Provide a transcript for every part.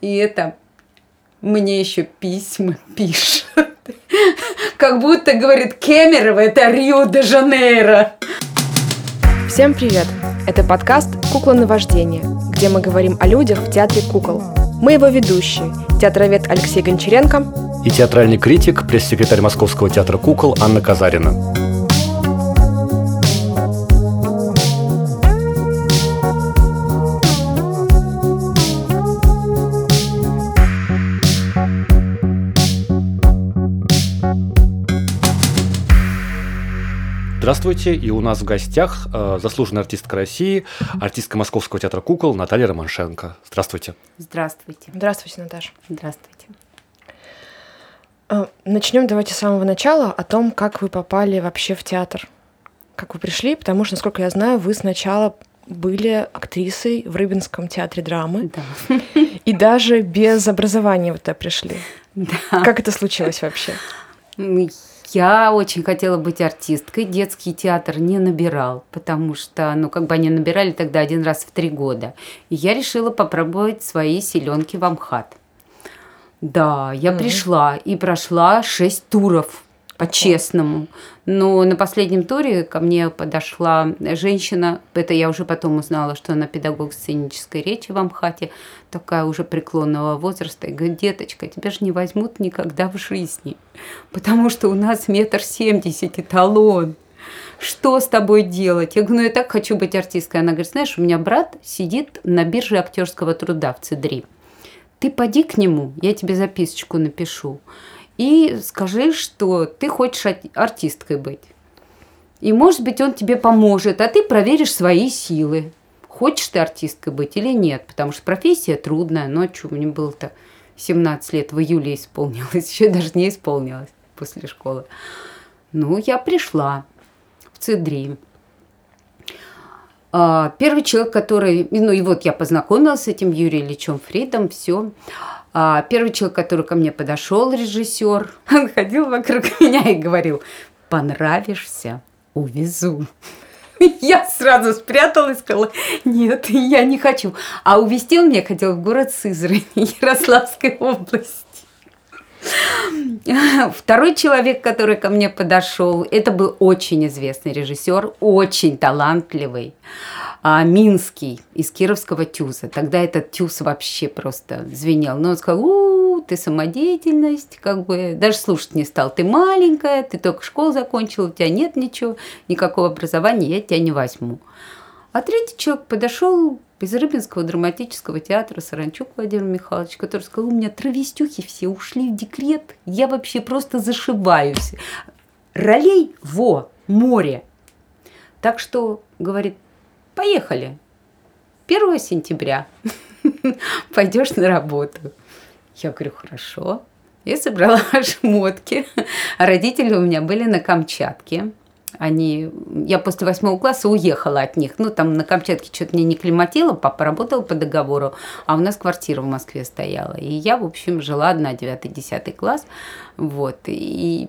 И это мне еще письма пишет. Как будто, говорит, Кемерово – это Рио-де-Жанейро. Всем привет! Это подкаст «Кукла на вождение», где мы говорим о людях в театре кукол. Мы его ведущие – театровед Алексей Гончаренко и театральный критик, пресс-секретарь Московского театра кукол Анна Казарина. Здравствуйте, и у нас в гостях э, заслуженная артистка России, артистка Московского театра кукол Наталья Романшенко. Здравствуйте. Здравствуйте. Здравствуйте, Наташа. Здравствуйте. Э, начнем давайте с самого начала о том, как вы попали вообще в театр. Как вы пришли, потому что, насколько я знаю, вы сначала были актрисой в Рыбинском театре драмы. Да. И даже без образования вы туда пришли. Да. Как это случилось вообще? Я очень хотела быть артисткой. Детский театр не набирал, потому что, ну, как бы они набирали тогда один раз в три года. И я решила попробовать свои силенки в Амхат. Да, я mm-hmm. пришла и прошла шесть туров по-честному. Но на последнем туре ко мне подошла женщина, это я уже потом узнала, что она педагог сценической речи в Амхате, такая уже преклонного возраста, и говорит, деточка, тебя же не возьмут никогда в жизни, потому что у нас метр семьдесят эталон. Что с тобой делать? Я говорю, ну я так хочу быть артисткой. Она говорит, знаешь, у меня брат сидит на бирже актерского труда в Цидри. Ты поди к нему, я тебе записочку напишу и скажи, что ты хочешь артисткой быть. И, может быть, он тебе поможет, а ты проверишь свои силы. Хочешь ты артисткой быть или нет, потому что профессия трудная. Но что, мне было-то 17 лет, в июле исполнилось, еще даже не исполнилось после школы. Ну, я пришла в Цидри. А, первый человек, который... Ну, и вот я познакомилась с этим Юрием Ильичем Фридом, все. А первый человек, который ко мне подошел, режиссер, он ходил вокруг меня и говорил, понравишься, увезу. Я сразу спряталась сказала, нет, я не хочу. А увезти он меня хотел в город Сызрань, Ярославской области. Второй человек, который ко мне подошел, это был очень известный режиссер, очень талантливый а, Минский из Кировского ТЮЗа. Тогда этот ТЮЗ вообще просто звенел. Но он сказал, у, ты самодеятельность, как бы даже слушать не стал. Ты маленькая, ты только школу закончила, у тебя нет ничего, никакого образования, я тебя не возьму. А третий человек подошел из Рыбинского драматического театра Саранчук Владимир Михайлович, который сказал, у меня травестюхи все ушли в декрет, я вообще просто зашиваюсь. Ролей во море. Так что, говорит, Поехали. 1 сентября пойдешь на работу. Я говорю, хорошо. Я собрала шмотки. Родители у меня были на Камчатке. Они, я после восьмого класса уехала от них. Ну, там на Камчатке что-то мне не климатило, папа работал по договору, а у нас квартира в Москве стояла. И я, в общем, жила одна, девятый, десятый класс. Вот. И,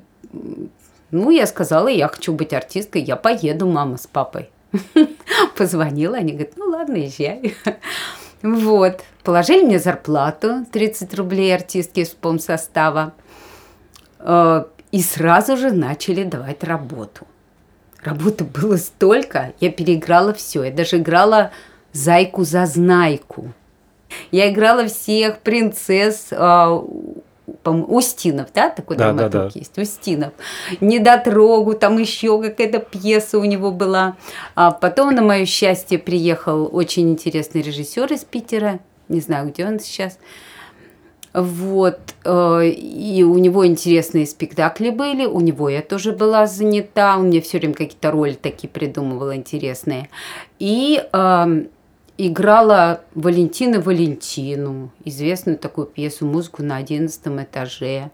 ну, я сказала, я хочу быть артисткой, я поеду, мама с папой. Позвонила, они говорят, ну ладно, езжай. Вот, положили мне зарплату, 30 рублей артистки из помсостава. Э, и сразу же начали давать работу. Работы было столько, я переиграла все. Я даже играла зайку за знайку. Я играла всех принцесс а, Устинов, да, такой да, драматург да, да. есть, Устинов. Недотрогу, там еще какая-то пьеса у него была. А потом, на мое счастье, приехал очень интересный режиссер из Питера, не знаю, где он сейчас. Вот, э, и у него интересные спектакли были, у него я тоже была занята, он мне все время какие-то роли такие придумывал интересные. И эм, играла Валентина Валентину, известную такую пьесу «Музыку на одиннадцатом этаже».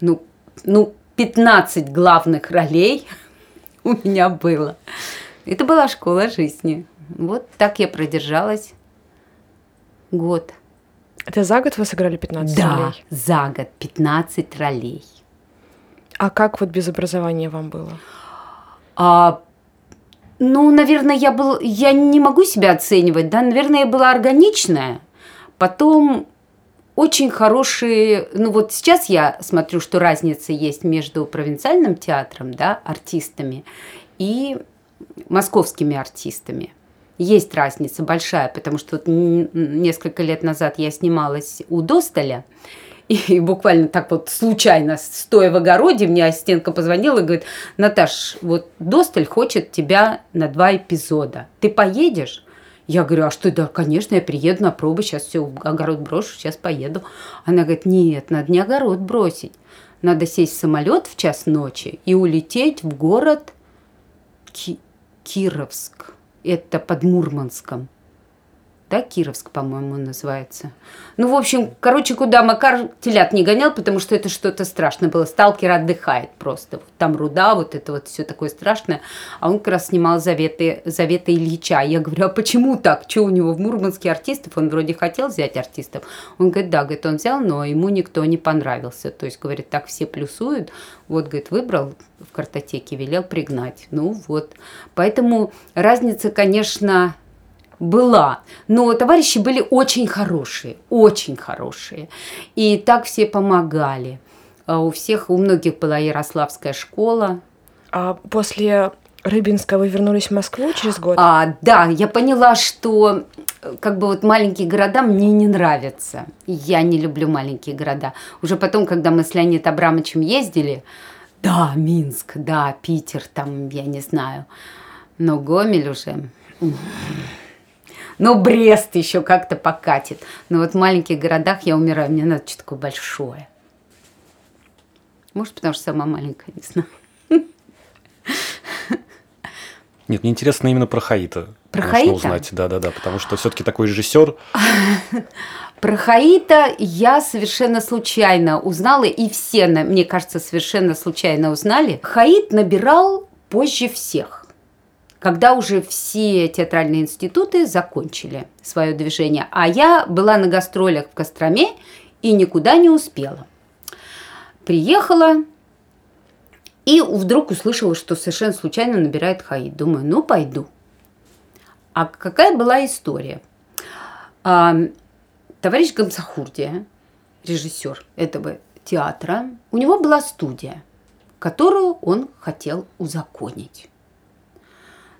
Ну, ну, 15 главных ролей у меня было. Это была школа жизни. Вот так я продержалась год. Это за год вы сыграли 15 да, ролей? Да, за год 15 ролей. А как вот без образования вам было? А, ну, наверное, я был, я не могу себя оценивать, да, наверное, я была органичная, Потом очень хорошие, ну вот сейчас я смотрю, что разница есть между провинциальным театром, да, артистами и московскими артистами. Есть разница большая, потому что вот несколько лет назад я снималась у Достоля, и буквально так вот случайно, стоя в огороде, мне ассистентка позвонила и говорит, Наташ, вот Досталь хочет тебя на два эпизода. Ты поедешь? Я говорю, а что, да, конечно, я приеду на пробы, сейчас все, огород брошу, сейчас поеду. Она говорит, нет, надо не огород бросить. Надо сесть в самолет в час ночи и улететь в город Ки- Кировск. Это под Мурманском да, Кировск, по-моему, называется. Ну, в общем, короче, куда Макар телят не гонял, потому что это что-то страшное было. Сталкер отдыхает просто. Там руда, вот это вот все такое страшное. А он как раз снимал заветы, заветы Ильича. Я говорю, а почему так? Что у него в Мурманске артистов? Он вроде хотел взять артистов. Он говорит, да, говорит, он взял, но ему никто не понравился. То есть, говорит, так все плюсуют. Вот, говорит, выбрал в картотеке, велел пригнать. Ну вот. Поэтому разница, конечно, была. Но товарищи были очень хорошие, очень хорошие. И так все помогали. А у всех, у многих была Ярославская школа. А после Рыбинска вы вернулись в Москву через год? А, да, я поняла, что как бы вот маленькие города мне не нравятся. Я не люблю маленькие города. Уже потом, когда мы с Леонидом Абрамовичем ездили, да, Минск, да, Питер, там, я не знаю, но Гомель уже... Но Брест еще как-то покатит. Но вот в маленьких городах я умираю, мне надо что-то такое большое. Может, потому что сама маленькая, не знаю. Нет, мне интересно именно про Хаита. Про Хаита? узнать, да-да-да, потому что все-таки такой режиссер. Про Хаита я совершенно случайно узнала, и все, мне кажется, совершенно случайно узнали. Хаит набирал позже всех когда уже все театральные институты закончили свое движение. А я была на гастролях в Костроме и никуда не успела. Приехала и вдруг услышала, что совершенно случайно набирает Хаид. Думаю, ну пойду. А какая была история? А, товарищ Гамсахурдия, режиссер этого театра, у него была студия, которую он хотел узаконить.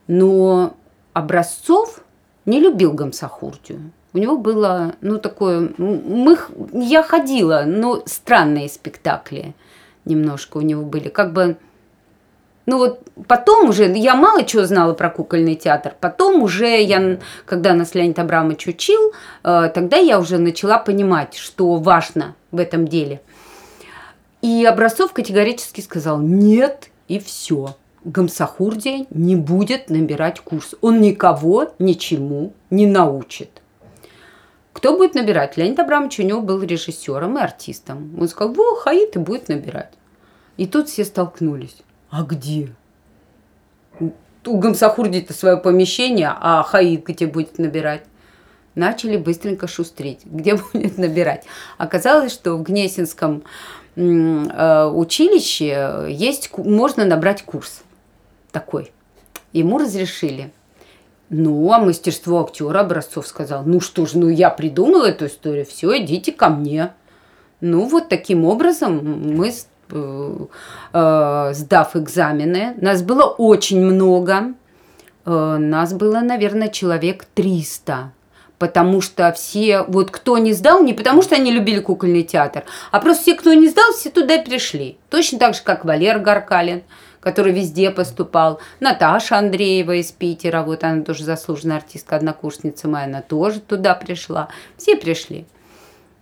Но Образцов не любил Гамсахурдию. У него было, ну, такое... Мы, я ходила, но странные спектакли немножко у него были. Как бы... Ну вот потом уже, я мало чего знала про кукольный театр, потом уже я, когда нас Леонид Абрамович учил, э, тогда я уже начала понимать, что важно в этом деле. И Образцов категорически сказал «нет» и все. Гамсахурдия не будет набирать курс. Он никого ничему не научит. Кто будет набирать? Леонид Абрамович у него был режиссером и артистом. Он сказал, во, Хаид и будет набирать. И тут все столкнулись. А где? У Гамсахурди-то свое помещение, а Хаид где будет набирать? Начали быстренько шустрить. Где будет набирать? Оказалось, что в Гнесинском э, училище есть, можно набрать курс такой. Ему разрешили. Ну, а мастерство актера Образцов сказал, ну что ж, ну я придумал эту историю, все, идите ко мне. Ну, вот таким образом мы, э, э, сдав экзамены, нас было очень много, э, нас было, наверное, человек 300 потому что все, вот кто не сдал, не потому что они любили кукольный театр, а просто все, кто не сдал, все туда пришли. Точно так же, как Валер Гаркалин – который везде поступал. Наташа Андреева из Питера, вот она тоже заслуженная артистка, однокурсница моя, она тоже туда пришла. Все пришли.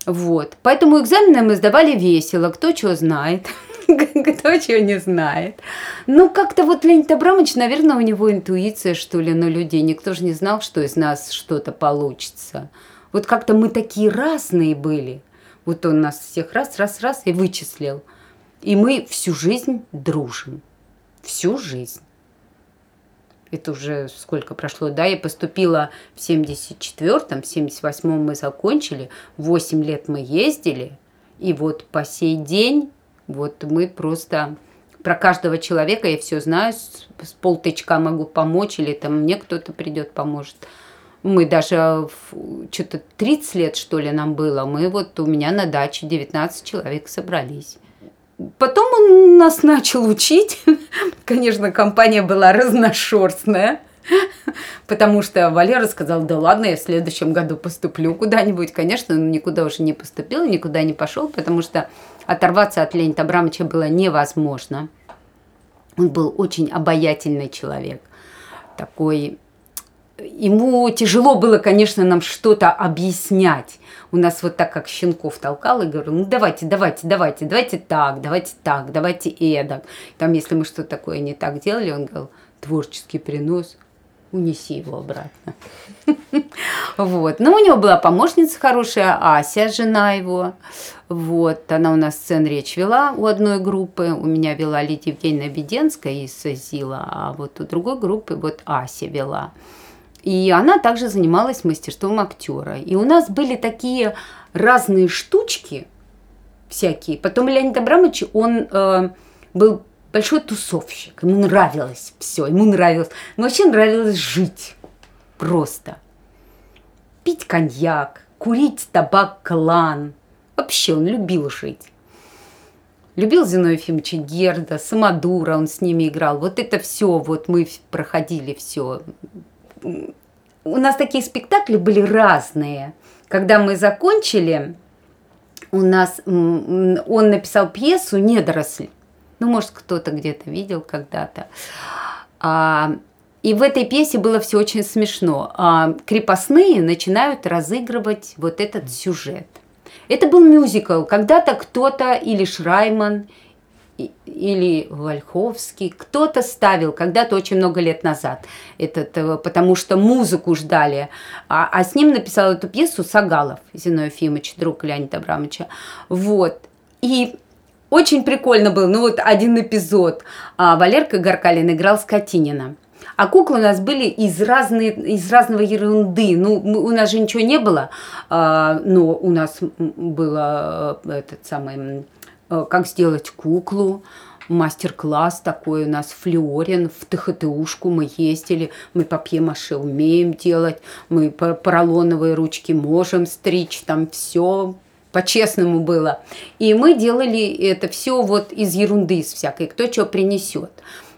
Вот. Поэтому экзамены мы сдавали весело, кто что знает, кто чего не знает. Ну, как-то вот Леонид Абрамович, наверное, у него интуиция, что ли, на людей. Никто же не знал, что из нас что-то получится. Вот как-то мы такие разные были. Вот он нас всех раз, раз, раз и вычислил. И мы всю жизнь дружим всю жизнь. Это уже сколько прошло, да, я поступила в 74-м, в 78-м мы закончили, 8 лет мы ездили, и вот по сей день вот мы просто про каждого человека я все знаю, с, с полтычка могу помочь, или там мне кто-то придет, поможет. Мы даже что-то 30 лет, что ли, нам было. Мы вот у меня на даче 19 человек собрались. Потом он нас начал учить. Конечно, компания была разношерстная. Потому что Валера сказал, да ладно, я в следующем году поступлю куда-нибудь. Конечно, он никуда уже не поступил, никуда не пошел, потому что оторваться от Леонида Абрамовича было невозможно. Он был очень обаятельный человек. Такой ему тяжело было, конечно, нам что-то объяснять. У нас вот так, как щенков толкал и говорил, ну давайте, давайте, давайте, давайте так, давайте так, давайте эдак. Там, если мы что-то такое не так делали, он говорил, творческий принос, унеси его обратно. Вот. Но у него была помощница хорошая, Ася, жена его. Вот. Она у нас сцен речь вела у одной группы. У меня вела Лидия Евгеньевна Веденская из ЗИЛа, а вот у другой группы вот Ася вела. И она также занималась мастерством актера. И у нас были такие разные штучки всякие. Потом Леонид Абрамович, он э, был большой тусовщик. Ему нравилось все, ему нравилось. Ему вообще нравилось жить. Просто. Пить коньяк, курить табак клан. Вообще он любил жить. Любил Зиновия Ефимовича Герда, Самодура, он с ними играл. Вот это все, вот мы проходили все. У нас такие спектакли были разные. Когда мы закончили, у нас он написал пьесу «Недоросль». Ну, может, кто-то где-то видел когда-то. А, и в этой пьесе было все очень смешно. А, крепостные начинают разыгрывать вот этот сюжет. Это был мюзикл. Когда-то кто-то или Шрайман, или Вольховский, кто-то ставил когда-то очень много лет назад, этот, э, потому что музыку ждали. А, а с ним написал эту пьесу Сагалов, Зиной Ефимович, друг Леонида Абрамовича. Вот. И очень прикольно был, ну вот один эпизод. А, Валерка Гаркалин играл Скотинина. А куклы у нас были из, разной, из разного ерунды. Ну, у нас же ничего не было, а, но у нас было э, этот самый, как сделать куклу, мастер-класс такой у нас Флорин, в ТХТУшку мы ездили, мы папье-маше умеем делать, мы поролоновые ручки можем стричь, там все по-честному было. И мы делали это все вот из ерунды, из всякой, кто что принесет.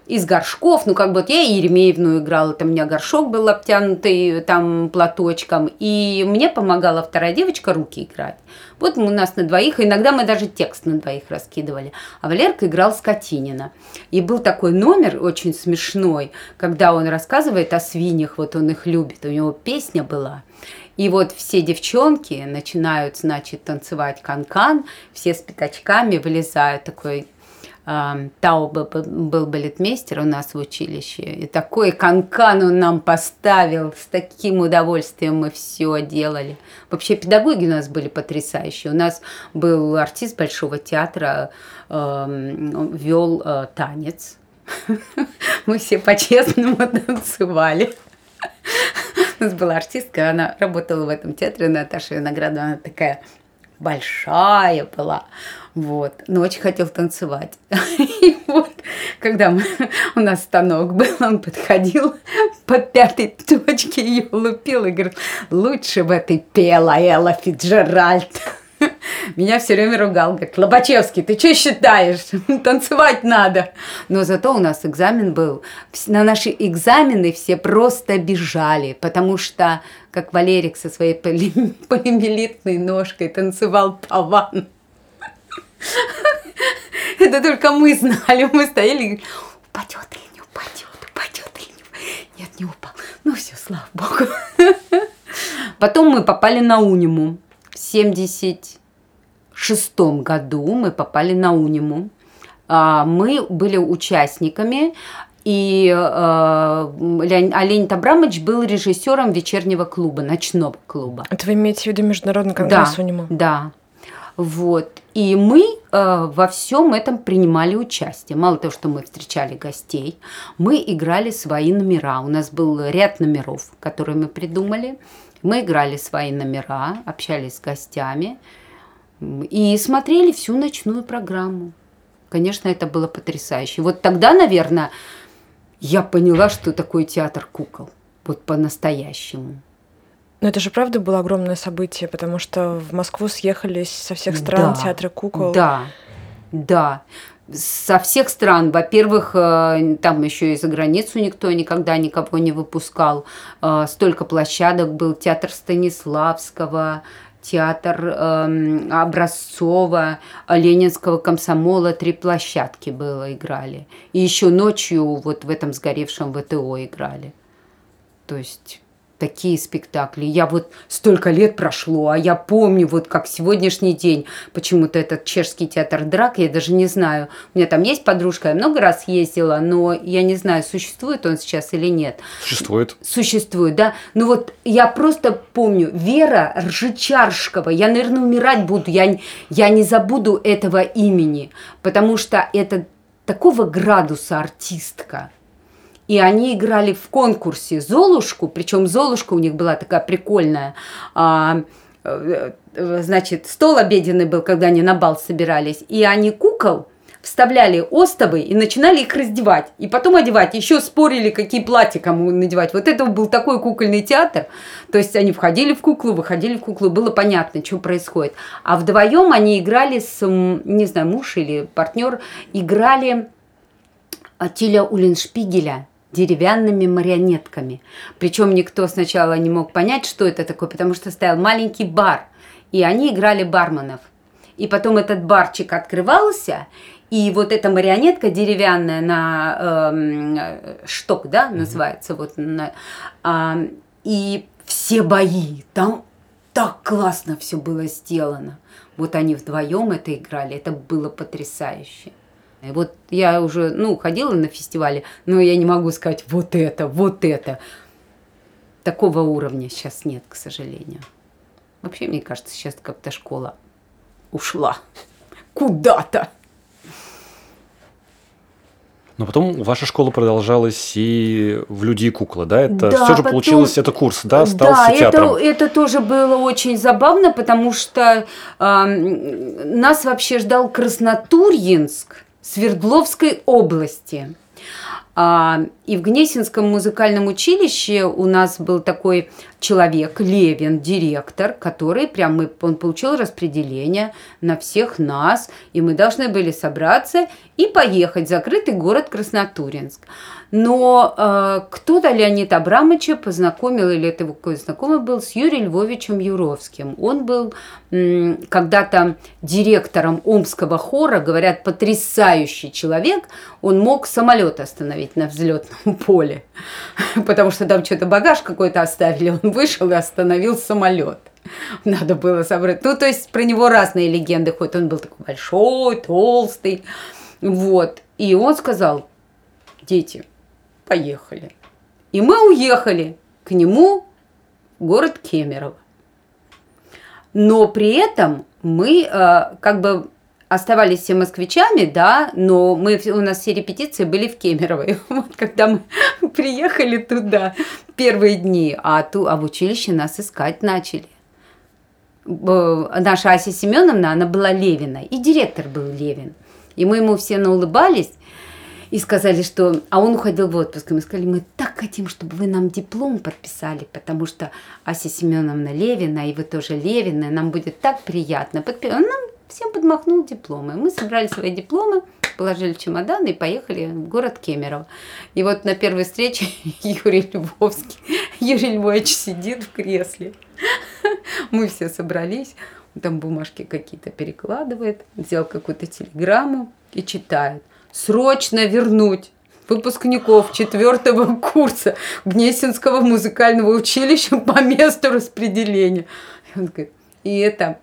Из горшков, ну как бы вот я Еремеевну играла, там у меня горшок был обтянутый там платочком, и мне помогала вторая девочка руки играть. Вот у нас на двоих, иногда мы даже текст на двоих раскидывали. А Валерка играл Скотинина. И был такой номер очень смешной, когда он рассказывает о свиньях, вот он их любит, у него песня была – и вот все девчонки начинают, значит, танцевать канкан, все с пятачками вылезают, такой э, Тау был, балетмейстер у нас в училище, и такой канкан он нам поставил, с таким удовольствием мы все делали. Вообще педагоги у нас были потрясающие. У нас был артист Большого театра, вел э, танец. Мы все по-честному танцевали. У нас была артистка, она работала в этом театре, Наташа Виноградова, она такая большая была, вот, но очень хотел танцевать. И вот, когда мы, у нас станок был, он подходил по пятой точке, ее лупил и говорит, лучше бы ты пела Элла Фиджеральд. Меня все время ругал, говорит, Лобачевский, ты что считаешь? Танцевать надо. Но зато у нас экзамен был. На наши экзамены все просто бежали, потому что, как Валерик со своей полимелитной ножкой танцевал паван. Это только мы знали. Мы стояли и говорили, упадет или не упадет, упадет или не Нет, не упал. Ну все, слава богу. Потом мы попали на Униму. 70 шестом году мы попали на Униму. А, мы были участниками, и э, Леонид Абрамович был режиссером вечернего клуба, ночного клуба. Это вы имеете в виду международный конгресс да, Унима? Да. Вот. И мы э, во всем этом принимали участие. Мало того, что мы встречали гостей, мы играли свои номера. У нас был ряд номеров, которые мы придумали. Мы играли свои номера, общались с гостями и смотрели всю ночную программу. Конечно, это было потрясающе. Вот тогда, наверное, я поняла, что такое театр кукол. Вот по-настоящему. Но это же правда было огромное событие, потому что в Москву съехались со всех стран Да. театры кукол. Да, да. Со всех стран. Во-первых, э, там еще и за границу никто никогда никого не выпускал. Э, Столько площадок был. Театр Станиславского, театр эм, Образцова, э, Ленинского комсомола. Три площадки было, играли. И еще ночью вот в этом сгоревшем ВТО играли. То есть такие спектакли. Я вот столько лет прошло, а я помню вот как сегодняшний день почему-то этот чешский театр драк, я даже не знаю. У меня там есть подружка, я много раз ездила, но я не знаю, существует он сейчас или нет. Существует. Существует, да? Ну вот я просто помню, Вера Ржичаршкова, я, наверное, умирать буду, я, я не забуду этого имени, потому что это такого градуса артистка. И они играли в конкурсе Золушку, причем Золушка у них была такая прикольная. а, э, э, значит, стол обеденный был, когда они на бал собирались, и они кукол вставляли остовы и начинали их раздевать. И потом одевать. Еще спорили, какие платья кому надевать. Вот это был такой кукольный театр. То есть они входили в куклу, выходили в куклу. Было понятно, что происходит. А вдвоем они играли с, не знаю, муж или партнер, играли а, Тиля Уллиншпигеля деревянными марионетками. Причем никто сначала не мог понять, что это такое, потому что стоял маленький бар, и они играли барменов. И потом этот барчик открывался, и вот эта марионетка деревянная на э, шток, да, называется, вот, на- а, и все бои, там так классно все было сделано. Вот они вдвоем это играли, это было потрясающе. Вот я уже, ну, ходила на фестивале, но я не могу сказать вот это, вот это. Такого уровня сейчас нет, к сожалению. Вообще, мне кажется, сейчас как-то школа ушла куда-то. Но потом ваша школа продолжалась и в «Люди и куклы», да? Это Да, все же потом- получилось, это курс, да, стал да, театром. Это, это тоже было очень забавно, потому что ам, нас вообще ждал Краснотурьинск Свердловской области. А, и в Гнесинском музыкальном училище у нас был такой человек, Левин, директор, который прям мы, он получил распределение на всех нас, и мы должны были собраться и поехать в закрытый город Краснотурьинск. Но э, кто-то Леонид Абрамовича познакомил, или это его какой знакомый был, с Юрием Львовичем Юровским. Он был м, когда-то директором Омского хора, говорят, потрясающий человек. Он мог самолет остановить на взлетном поле, потому что там что-то багаж какой-то оставили. Он вышел и остановил самолет. Надо было собрать. Ну, то есть про него разные легенды ходят. Он был такой большой, толстый. Вот. И он сказал, дети, поехали. И мы уехали к нему в город Кемерово. Но при этом мы э, как бы оставались все москвичами, да, но мы, у нас все репетиции были в Кемерово. Вот когда мы приехали туда первые дни, а, ту, а в училище нас искать начали. Наша Ася Семеновна, она была Левина, и директор был Левин. И мы ему все наулыбались и сказали, что... А он уходил в отпуск. И мы сказали, мы так хотим, чтобы вы нам диплом подписали, потому что Ася Семеновна Левина, и вы тоже Левина, нам будет так приятно. Подпи- Он нам всем подмахнул дипломы. Мы собрали свои дипломы, положили в чемодан и поехали в город Кемерово. И вот на первой встрече Юрий Львовский, Юрий Львович сидит в кресле. Мы все собрались, там бумажки какие-то перекладывает, взял какую-то телеграмму и читает. Срочно вернуть выпускников четвертого курса Гнесинского музыкального училища по месту распределения. И он говорит, и это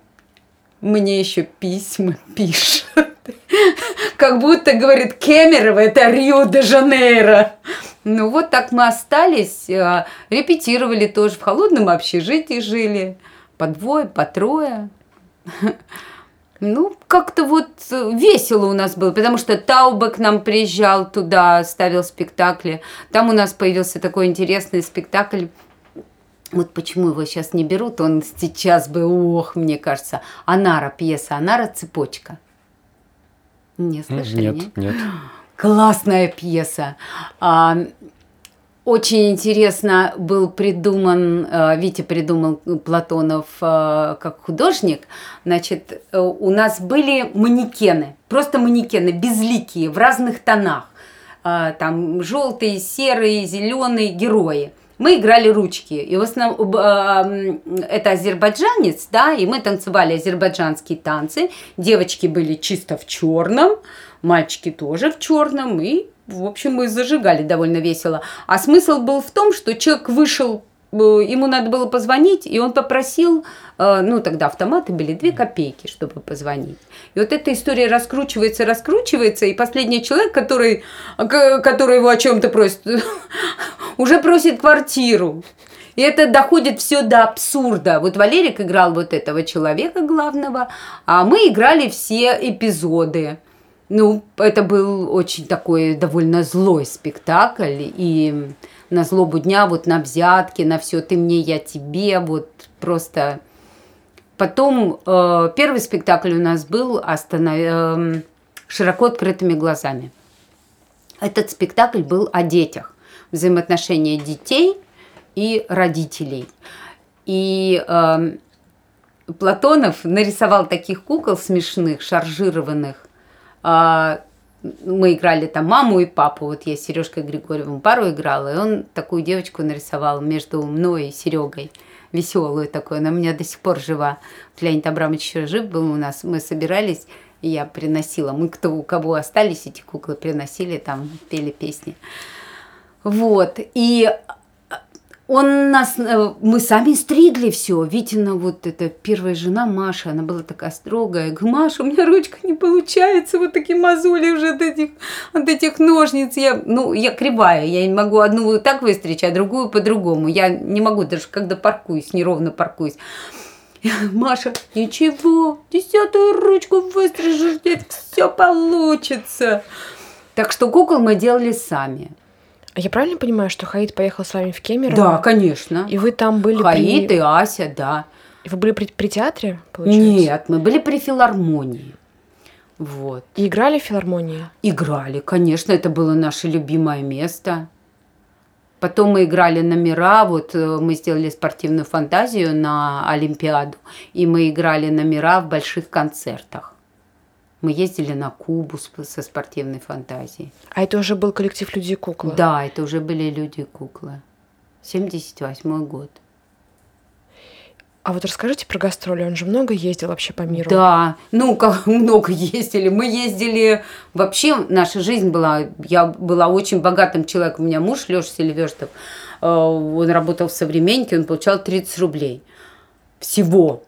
мне еще письма пишет. Как будто, говорит, Кемерово – это Рио-де-Жанейро. Ну вот так мы остались, э, репетировали тоже, в холодном общежитии жили, по двое, по трое. Ну, как-то вот э, весело у нас было, потому что Таубе к нам приезжал туда, ставил спектакли. Там у нас появился такой интересный спектакль. Вот почему его сейчас не берут, он сейчас бы, ох, мне кажется, Анара, пьеса Анара «Цепочка». Не слышали, Нет, нет. Классная пьеса. А, Очень интересно был придуман, э, Витя придумал Платонов э, как художник. Значит, э, у нас были манекены, просто манекены, безликие, в разных тонах. Там желтые, серые, зеленые герои. Мы играли ручки. И в основном это азербайджанец, да, и мы танцевали азербайджанские танцы. Девочки были чисто в черном, мальчики тоже в черном, и в общем, мы зажигали довольно весело. А смысл был в том, что человек вышел э, ему надо было позвонить, и он попросил, э, ну тогда автоматы были, две копейки, чтобы позвонить. И вот эта история раскручивается, раскручивается, и последний человек, который, который его о чем-то просит, уже просит квартиру. И это доходит все до абсурда. Вот Валерик играл вот этого человека главного, а мы играли все эпизоды. Ну, это был очень такой довольно злой спектакль. И на злобу дня, вот на взятки, на все ты мне, я тебе, вот просто... Потом э, первый спектакль у нас был останов... э, широко открытыми глазами. Этот спектакль был о детях, взаимоотношения детей и родителей. И э, Платонов нарисовал таких кукол смешных, шаржированных, мы играли там маму и папу. Вот я с Сережкой Григорьевым пару играла, и он такую девочку нарисовал между мной и Серегой. Веселую такую, она у меня до сих пор жива. Леонид Абрамович еще жив был у нас. Мы собирались, и я приносила. Мы, кто у кого остались эти куклы, приносили там, пели песни. Вот. И он нас, э, мы сами стригли все. Витина вот эта первая жена Маша, она была такая строгая. Я говорю, Маша, у меня ручка не получается, вот такие мозоли уже от этих, от этих ножниц. Я, ну, я кривая, я не могу одну вот так выстричь, а другую по-другому. Я не могу даже, когда паркуюсь, неровно паркуюсь. Маша, ничего, десятую ручку выстрижешь, все получится. Так что кукол мы делали сами. А я правильно понимаю, что Хаид поехал с вами в Кемерово? Да, конечно. И вы там были Хаид при... и Ася, да. И вы были при, при театре, получается? Нет, мы были при филармонии. Вот. И играли в филармонии? Играли, конечно, это было наше любимое место. Потом мы играли номера, вот э, мы сделали спортивную фантазию на Олимпиаду, и мы играли номера в больших концертах. Мы ездили на Кубу со спортивной фантазией. А это уже был коллектив «Люди и куклы»? Да, это уже были «Люди и куклы». 78 год. А вот расскажите про гастроли, он же много ездил вообще по миру. Да, ну как много ездили. Мы ездили, вообще наша жизнь была, я была очень богатым человеком. У меня муж Леша Селиверстов, э, он работал в «Современнике», он получал 30 рублей всего.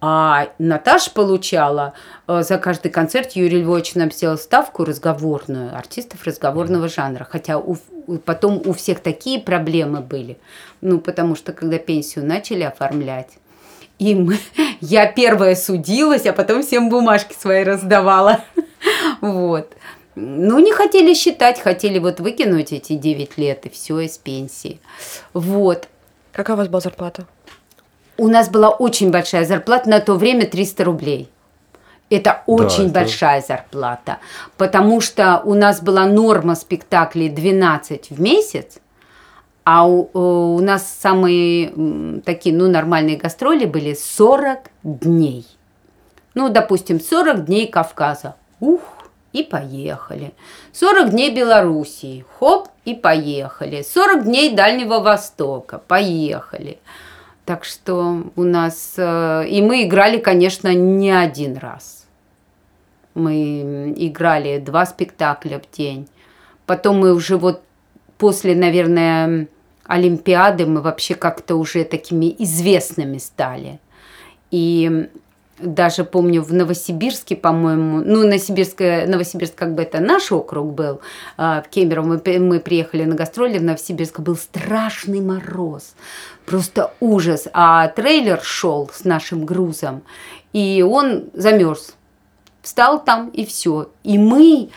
А Наташа получала э, за каждый концерт Юрий Львович нам сделал ставку разговорную, артистов разговорного жанра. Хотя у, потом у всех такие проблемы были. Ну, потому что когда пенсию начали оформлять, и мы, я первая судилась, а потом всем бумажки свои раздавала. Вот. Ну, не хотели считать, хотели вот выкинуть эти 9 лет и все из пенсии. Вот. Какая у вас была зарплата? У нас была очень большая зарплата, на то время 300 рублей. Это очень да, большая это... зарплата, потому что у нас была норма спектаклей 12 в месяц, а у, у нас самые такие, ну, нормальные гастроли были 40 дней. Ну, допустим, 40 дней Кавказа. Ух, и поехали. 40 дней Белоруссии. Хоп, и поехали. 40 дней Дальнего Востока. Поехали. Так что у нас... Э, и мы играли, конечно, не один раз. Мы играли два спектакля в день. Потом мы уже вот после, наверное, Олимпиады мы вообще как-то уже такими известными стали. И даже помню в Новосибирске, по-моему, ну, Новосибирск, Новосибирск как бы это наш округ был, а, в Кемерово мы, мы приехали на гастроли, в Новосибирск был страшный мороз, просто ужас, а трейлер шел с нашим грузом, и он замерз, встал там и все, и мы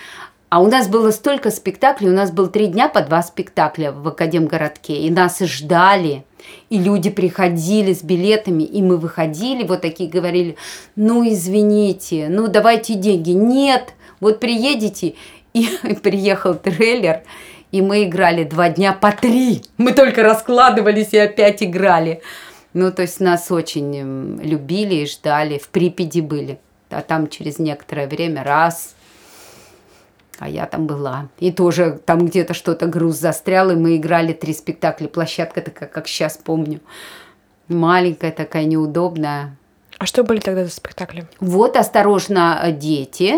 а у нас было столько спектаклей, у нас было три дня по два спектакля в Академгородке, и нас ждали. И люди приходили с билетами, и мы выходили, вот такие говорили, ну извините, ну давайте деньги. Нет, вот приедете, и приехал трейлер, И мы играли два дня по три. Мы только раскладывались и опять играли. Ну, то есть нас очень любили и ждали. В Припяти были. А там через некоторое время раз а я там была. И тоже там где-то что-то груз застрял, и мы играли три спектакля. Площадка такая, как сейчас помню. Маленькая такая, неудобная. А что были тогда за спектакли? Вот «Осторожно, дети»,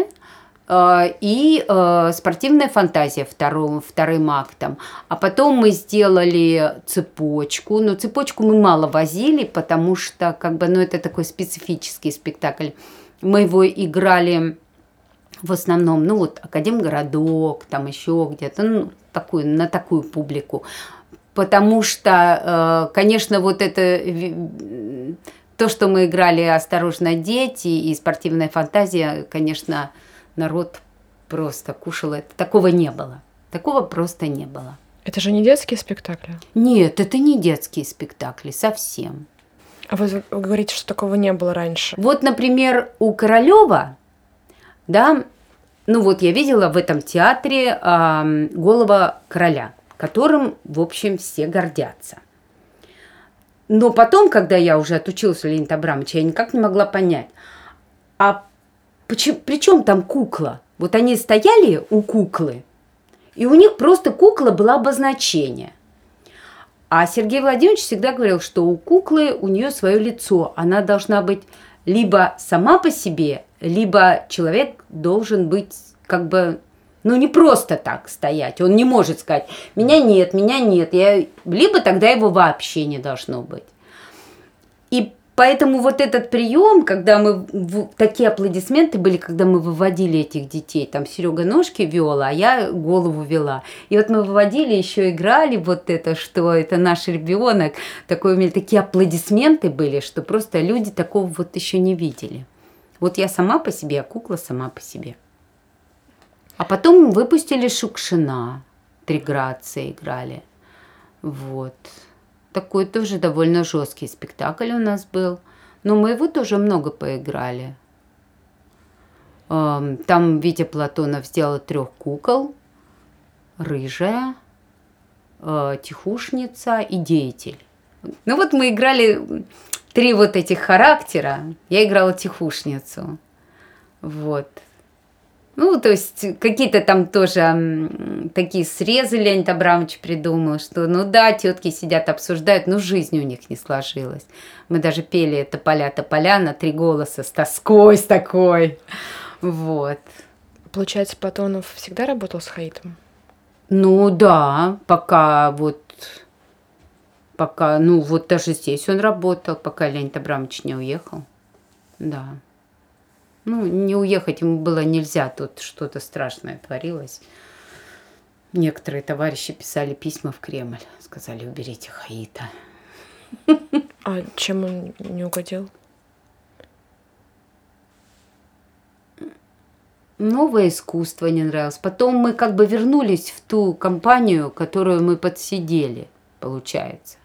э, и э, спортивная фантазия вторым, вторым актом. А потом мы сделали цепочку. Но цепочку мы мало возили, потому что как бы, ну, это такой специфический спектакль. Мы его играли в основном, ну вот Академгородок, там еще где-то, ну, такую, на такую публику. Потому что, э, конечно, вот это то, что мы играли «Осторожно, дети» и «Спортивная фантазия», конечно, народ просто кушал это. Такого не было. Такого просто не было. Это же не детские спектакли? Нет, это не детские спектакли, совсем. А вы, вы говорите, что такого не было раньше. Вот, например, у Королева, да, ну вот я видела в этом театре э, голова короля, которым, в общем, все гордятся. Но потом, когда я уже отучилась у Леонида Абрамовича, я никак не могла понять, а почему, при чем там кукла? Вот они стояли у куклы, и у них просто кукла была обозначение. А Сергей Владимирович всегда говорил, что у куклы у нее свое лицо. Она должна быть либо сама по себе, либо человек должен быть как бы ну, не просто так стоять. Он не может сказать, меня нет, меня нет. Я... Либо тогда его вообще не должно быть. И поэтому вот этот прием, когда мы... Такие аплодисменты были, когда мы выводили этих детей. Там Серега ножки вела, а я голову вела. И вот мы выводили, еще играли вот это, что это наш ребенок. Такой у меня такие аплодисменты были, что просто люди такого вот еще не видели. Вот я сама по себе, а кукла сама по себе. А потом выпустили Шукшина. Три грации играли. Вот. Такой тоже довольно жесткий спектакль у нас был. Но мы его тоже много поиграли. Там Витя Платонов сделал трех кукол. Рыжая, э, тихушница и деятель. Ну вот мы играли три вот этих характера. Я играла тихушницу. Вот. Ну, то есть какие-то там тоже такие срезы Леонид Абрамович придумал, что ну да, тетки сидят, обсуждают, но жизнь у них не сложилась. Мы даже пели «Тополя, тополя» на три голоса с тоской, с такой. Вот. Получается, Платонов всегда работал с Хаитом? Ну да, пока вот пока, ну вот даже здесь он работал, пока Леонид Абрамович не уехал. Да. Ну, не уехать ему было нельзя, тут что-то страшное творилось. Некоторые товарищи писали письма в Кремль, сказали, уберите Хаита. А чем он не угодил? Новое искусство не нравилось. Потом мы как бы вернулись в ту компанию, которую мы подсидели, получается.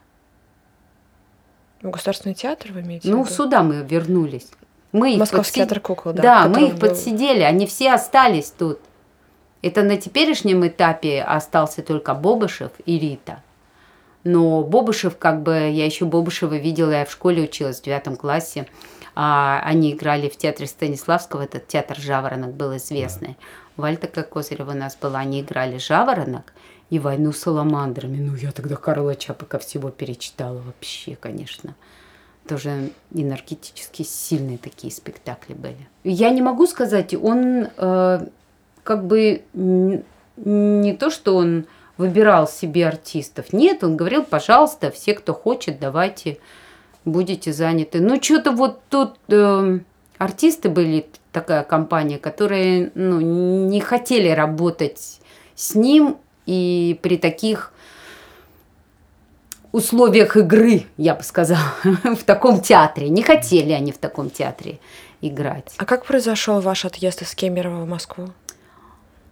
В Государственный театр вы имеете Ну, сюда мы вернулись. Мы Московский подсид... театр кукол, да. Да, мы их был... подсидели, они все остались тут. Это на теперешнем этапе остался только Бобышев и Рита. Но Бобышев, как бы, я еще Бобышева видела, я в школе училась в девятом классе. А, они играли в театре Станиславского, этот театр «Жаворонок» был известный. Вальта Козырева у нас была, они играли «Жаворонок» и «Войну с саламандрами». Ну, я тогда Карла Чапака всего перечитала вообще, конечно тоже энергетически сильные такие спектакли были. Я не могу сказать, он э, как бы не то, что он выбирал себе артистов. Нет, он говорил, пожалуйста, все, кто хочет, давайте будете заняты. Ну, что-то вот тут э, артисты были, такая компания, которые ну, не хотели работать с ним и при таких условиях игры, я бы сказала, в таком театре. Не хотели они в таком театре играть. А как произошел ваш отъезд из Кемерово в Москву?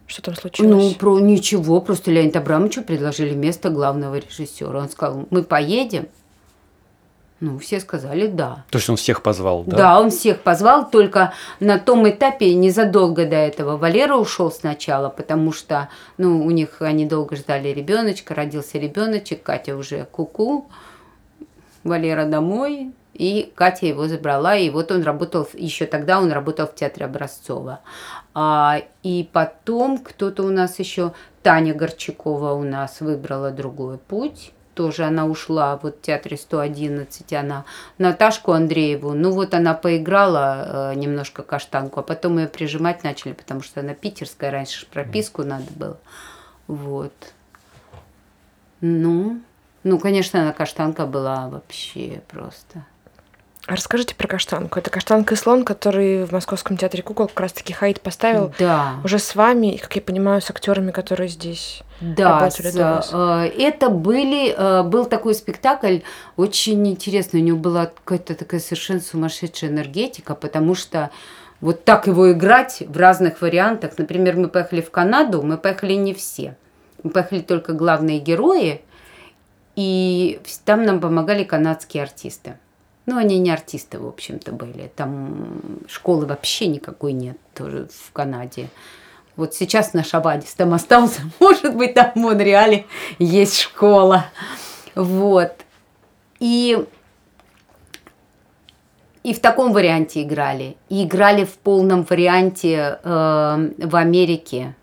Что там случилось? Ну, про ничего, просто Леонид Абрамовичу предложили место главного режиссера. Он сказал, мы поедем. Ну, все сказали да. То есть он всех позвал, да? Да, он всех позвал, только на том этапе незадолго до этого Валера ушел сначала, потому что, ну, у них они долго ждали ребеночка, родился ребеночек, Катя уже куку, Валера домой, и Катя его забрала, и вот он работал, еще тогда он работал в театре Образцова. А, и потом кто-то у нас еще, Таня Горчакова у нас выбрала другой путь, тоже она ушла вот в театре 111, она Наташку Андрееву, ну вот она поиграла э, немножко каштанку, а потом ее прижимать начали, потому что она питерская, раньше прописку надо было. Вот. Ну, ну, конечно, она каштанка была вообще просто. А расскажите про каштанку. Это каштанка и слон, который в Московском театре кукол как раз-таки Хаид поставил Да. уже с вами, как я понимаю, с актерами, которые здесь Да, работали с, до вас. э, это были, э, был такой спектакль, очень интересный, у него была какая-то такая совершенно сумасшедшая энергетика, потому что вот так его играть в разных вариантах. Например, мы поехали в Канаду, мы поехали не все. Мы поехали только главные герои, и там нам помогали канадские артисты. Ну, они не артисты, в общем-то, были. Там школы вообще никакой нет тоже в Канаде. Вот сейчас наш Авадис там остался. Может быть, там в Монреале есть школа. Вот. И, и в таком варианте играли. И играли в полном варианте э, в Америке.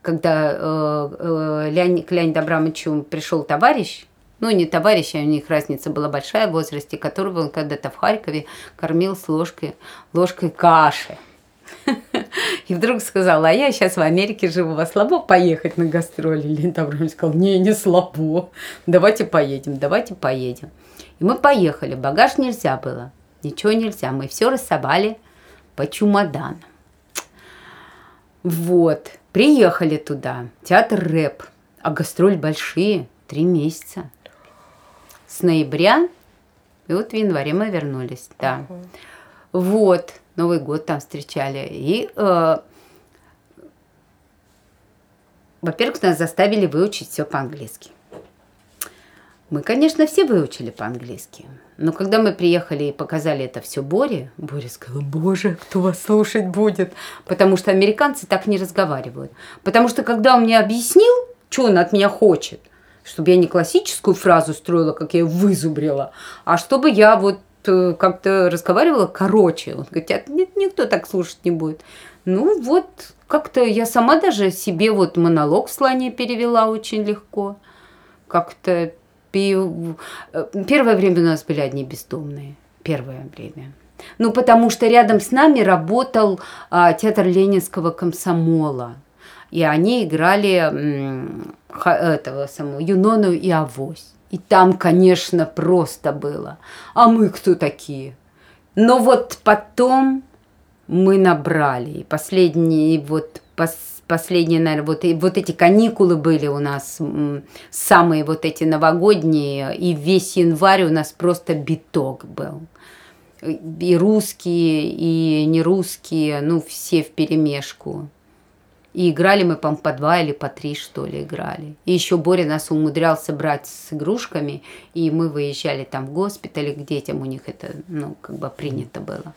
Когда э, э, Леони- к Леониду Абрамовичу пришел товарищ, ну, не товарищ, а у них разница была большая в возрасте, которого он когда-то в Харькове кормил с ложкой, ложкой каши. И вдруг сказала, а я сейчас в Америке живу, вас слабо поехать на гастроли? Леонид Абрамович сказал, не, не слабо, давайте поедем, давайте поедем. И мы поехали, багаж нельзя было, ничего нельзя, мы все рассовали по чемоданам. Вот, приехали туда, театр рэп, а гастроль большие, три месяца. С ноября, и вот в январе мы вернулись, да. Вот, Новый год там встречали. И, э, во-первых, нас заставили выучить все по-английски. Мы, конечно, все выучили по-английски. Но когда мы приехали и показали это все Боре, Боря сказала, боже, кто вас слушать будет? Потому что американцы так не разговаривают. Потому что когда он мне объяснил, что он от меня хочет, чтобы я не классическую фразу строила, как я ее вызубрила, а чтобы я вот э, как-то разговаривала короче. Он говорит, «А нет, никто так слушать не будет. Ну вот, как-то я сама даже себе вот монолог слоне перевела очень легко. Как-то э, первое время у нас были одни бездомные. Первое время. Ну, потому что рядом с нами работал а, театр Ленинского комсомола. И они играли этого самого Юнону и Авось. И там, конечно, просто было. А мы кто такие? Но вот потом мы набрали. И последние, вот пос- последние, наверное, вот, и вот эти каникулы были у нас самые вот эти новогодние. И весь январь у нас просто биток был. И русские, и нерусские, ну, все в перемешку. И играли мы, по по два или по три, что ли, играли. И еще Боря нас умудрялся брать с игрушками, и мы выезжали там в госпитале к детям, у них это, ну, как бы принято было.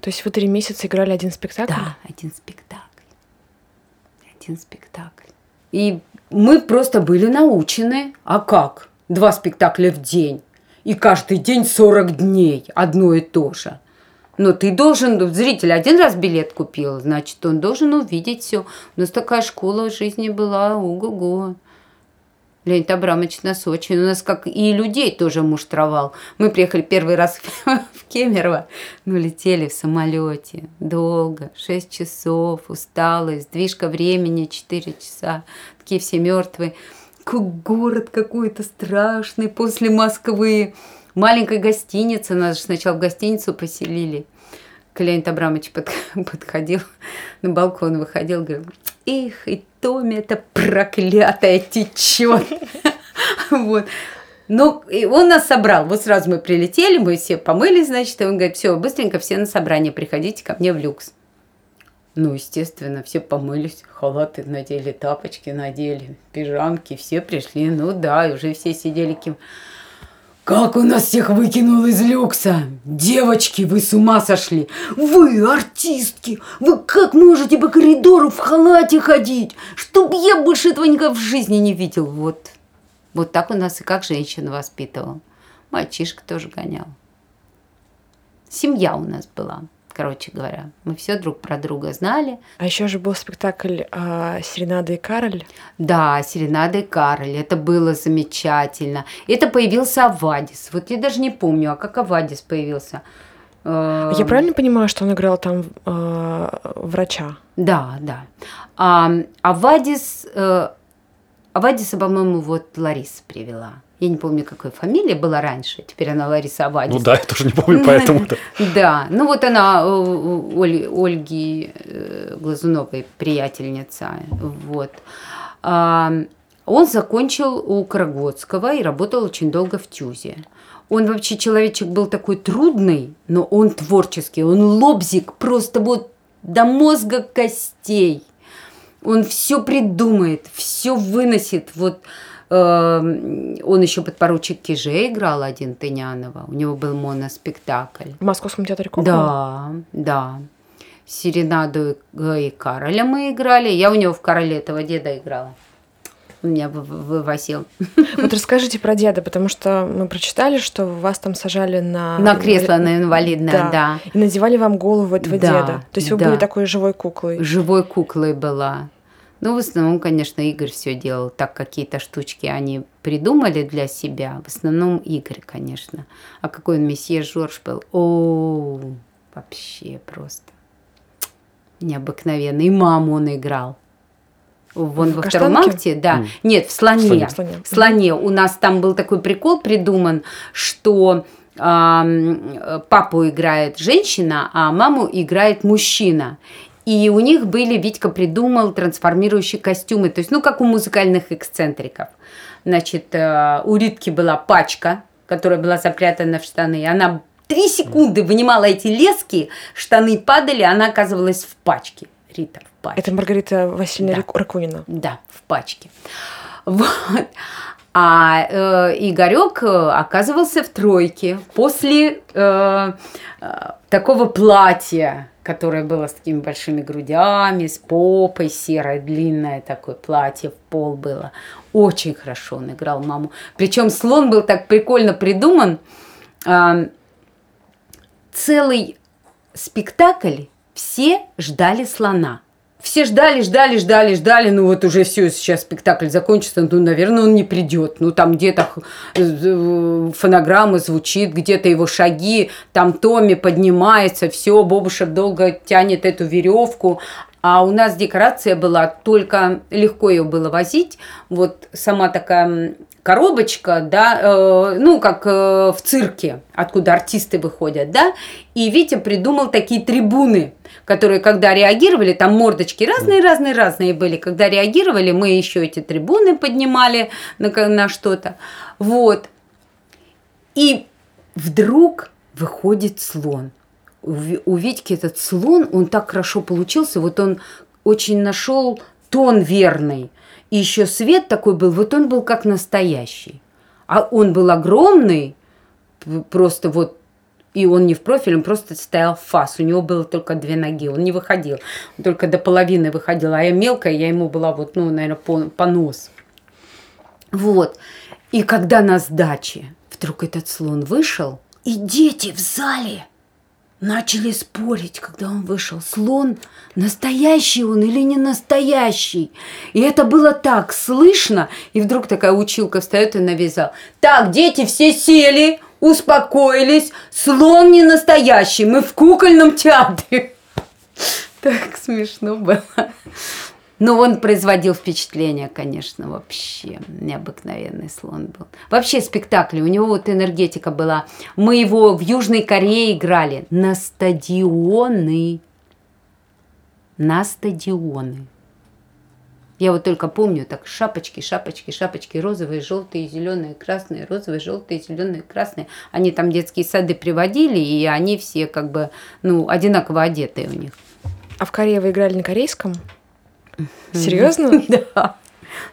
То есть вы три месяца играли один спектакль? Да, один спектакль. Один спектакль. И мы просто были научены. А как? Два спектакля в день. И каждый день 40 дней. Одно и то же. Но ты должен, зритель один раз билет купил, значит, он должен увидеть все. У нас такая школа в жизни была, ого-го. Леонид Абрамович нас очень, у нас как и людей тоже муштровал. Мы приехали первый раз в Кемерово, ну, летели в самолете долго, 6 часов, усталость, движка времени 4 часа, такие все мертвые. Город какой-то страшный после Москвы. Маленькая гостиница, нас же сначала в гостиницу поселили. Леонид Абрамович под- подходил, на балкон выходил, говорил, их, и Томи это проклятая течет. Вот. Ну, и он нас собрал. Вот сразу мы прилетели, мы все помылись, значит, и он говорит, все, быстренько все на собрание, приходите ко мне в люкс. Ну, естественно, все помылись, халаты надели, тапочки надели, пижамки, все пришли. Ну да, уже все сидели кем. Как у нас всех выкинул из люкса! Девочки, вы с ума сошли! Вы, артистки! Вы как можете по коридору в халате ходить? Чтоб я больше этого никогда в жизни не видел. Вот. Вот так у нас и как женщина воспитывал. Мальчишка тоже гонял. Семья у нас была короче говоря. Мы все друг про друга знали. А еще же был спектакль э, «Серенада и Кароль». Да, «Серенада и Кароль». Это было замечательно. Это появился Авадис. Вот я даже не помню, а как Авадис появился. Э, я правильно понимаю, что он играл там э, врача? Да, да. А, Авадис, э, Авадиса, по-моему, вот Лариса привела. Я не помню, какой фамилия была раньше. Теперь она Лариса Авадис. Ну да, я тоже не помню, поэтому Да, ну вот она Ольги э, Глазуновой приятельница. Вот. Он закончил у Карагодского и работал очень долго в Тюзе. Он вообще человечек был такой трудный, но он творческий, он лобзик, просто вот до мозга костей. Он все придумает, все выносит. Вот Эм, он еще подпоручик Киже играл один Тынянова. У него был моноспектакль. В Московском театре кукол? Да, да. Серенаду и Кароля мы играли. Я у него в Короле этого деда играла. Он меня вывозил. Вот расскажите про деда, потому что мы прочитали, что вас там сажали на... На кресло на инвалидное, да. да. И надевали вам голову этого да, деда. То есть вы да. были такой живой куклой. Живой куклой была. Ну, в основном, конечно, Игорь все делал. Так какие-то штучки они придумали для себя. В основном Игорь, конечно. А какой он месье Жорж был. О, вообще просто необыкновенный. И маму он играл. Вон в во втором акте, да. Mm. Нет, в слоне. В слоне. В слоне. У нас там был такой прикол придуман, что э, папу играет женщина, а маму играет мужчина. И у них были, Витька придумал трансформирующие костюмы, то есть, ну, как у музыкальных эксцентриков. Значит, э, у Ритки была пачка, которая была запрятана в штаны. Она три секунды вынимала эти лески, штаны падали, она оказывалась в пачке. Рита в пачке. Это Маргарита Васильевна да. Ракунина. Да, в пачке. Вот. А э, Игорек э, оказывался в тройке после э, э, такого платья, которое было с такими большими грудями, с попой серое, длинное такое платье в пол было. Очень хорошо он играл маму. Причем слон был так прикольно придуман. Э, целый спектакль все ждали слона все ждали, ждали, ждали, ждали, ну вот уже все, сейчас спектакль закончится, ну, наверное, он не придет. Ну, там где-то э, фонограмма звучит, где-то его шаги, там Томи поднимается, все, Бобушев долго тянет эту веревку, а у нас декорация была, только легко ее было возить. Вот сама такая коробочка, да, э, ну, как э, в цирке, откуда артисты выходят, да, и Витя придумал такие трибуны, которые, когда реагировали, там мордочки разные-разные-разные были, когда реагировали, мы еще эти трибуны поднимали на, на что-то, вот. И вдруг выходит слон. У, Витьки этот слон, он так хорошо получился, вот он очень нашел тон верный, и еще свет такой был, вот он был как настоящий. А он был огромный, просто вот и он не в профиль, он просто стоял в фас. У него было только две ноги, он не выходил. Он только до половины выходил. А я мелкая, я ему была вот, ну, наверное, по, по нос. Вот. И когда на сдаче вдруг этот слон вышел, и дети в зале начали спорить, когда он вышел. Слон, настоящий он или не настоящий. И это было так слышно. И вдруг такая училка встает и навязал. Так, дети все сели, успокоились. Слон не настоящий, мы в кукольном театре. Так смешно было. Но он производил впечатление, конечно, вообще. Необыкновенный слон был. Вообще спектакли, у него вот энергетика была. Мы его в Южной Корее играли на стадионы. На стадионы. Я вот только помню, так шапочки, шапочки, шапочки, розовые, желтые, зеленые, красные, розовые, желтые, зеленые, красные. Они там детские сады приводили, и они все как бы, ну, одинаково одетые у них. А в Корее вы играли на корейском? Серьезно? Да.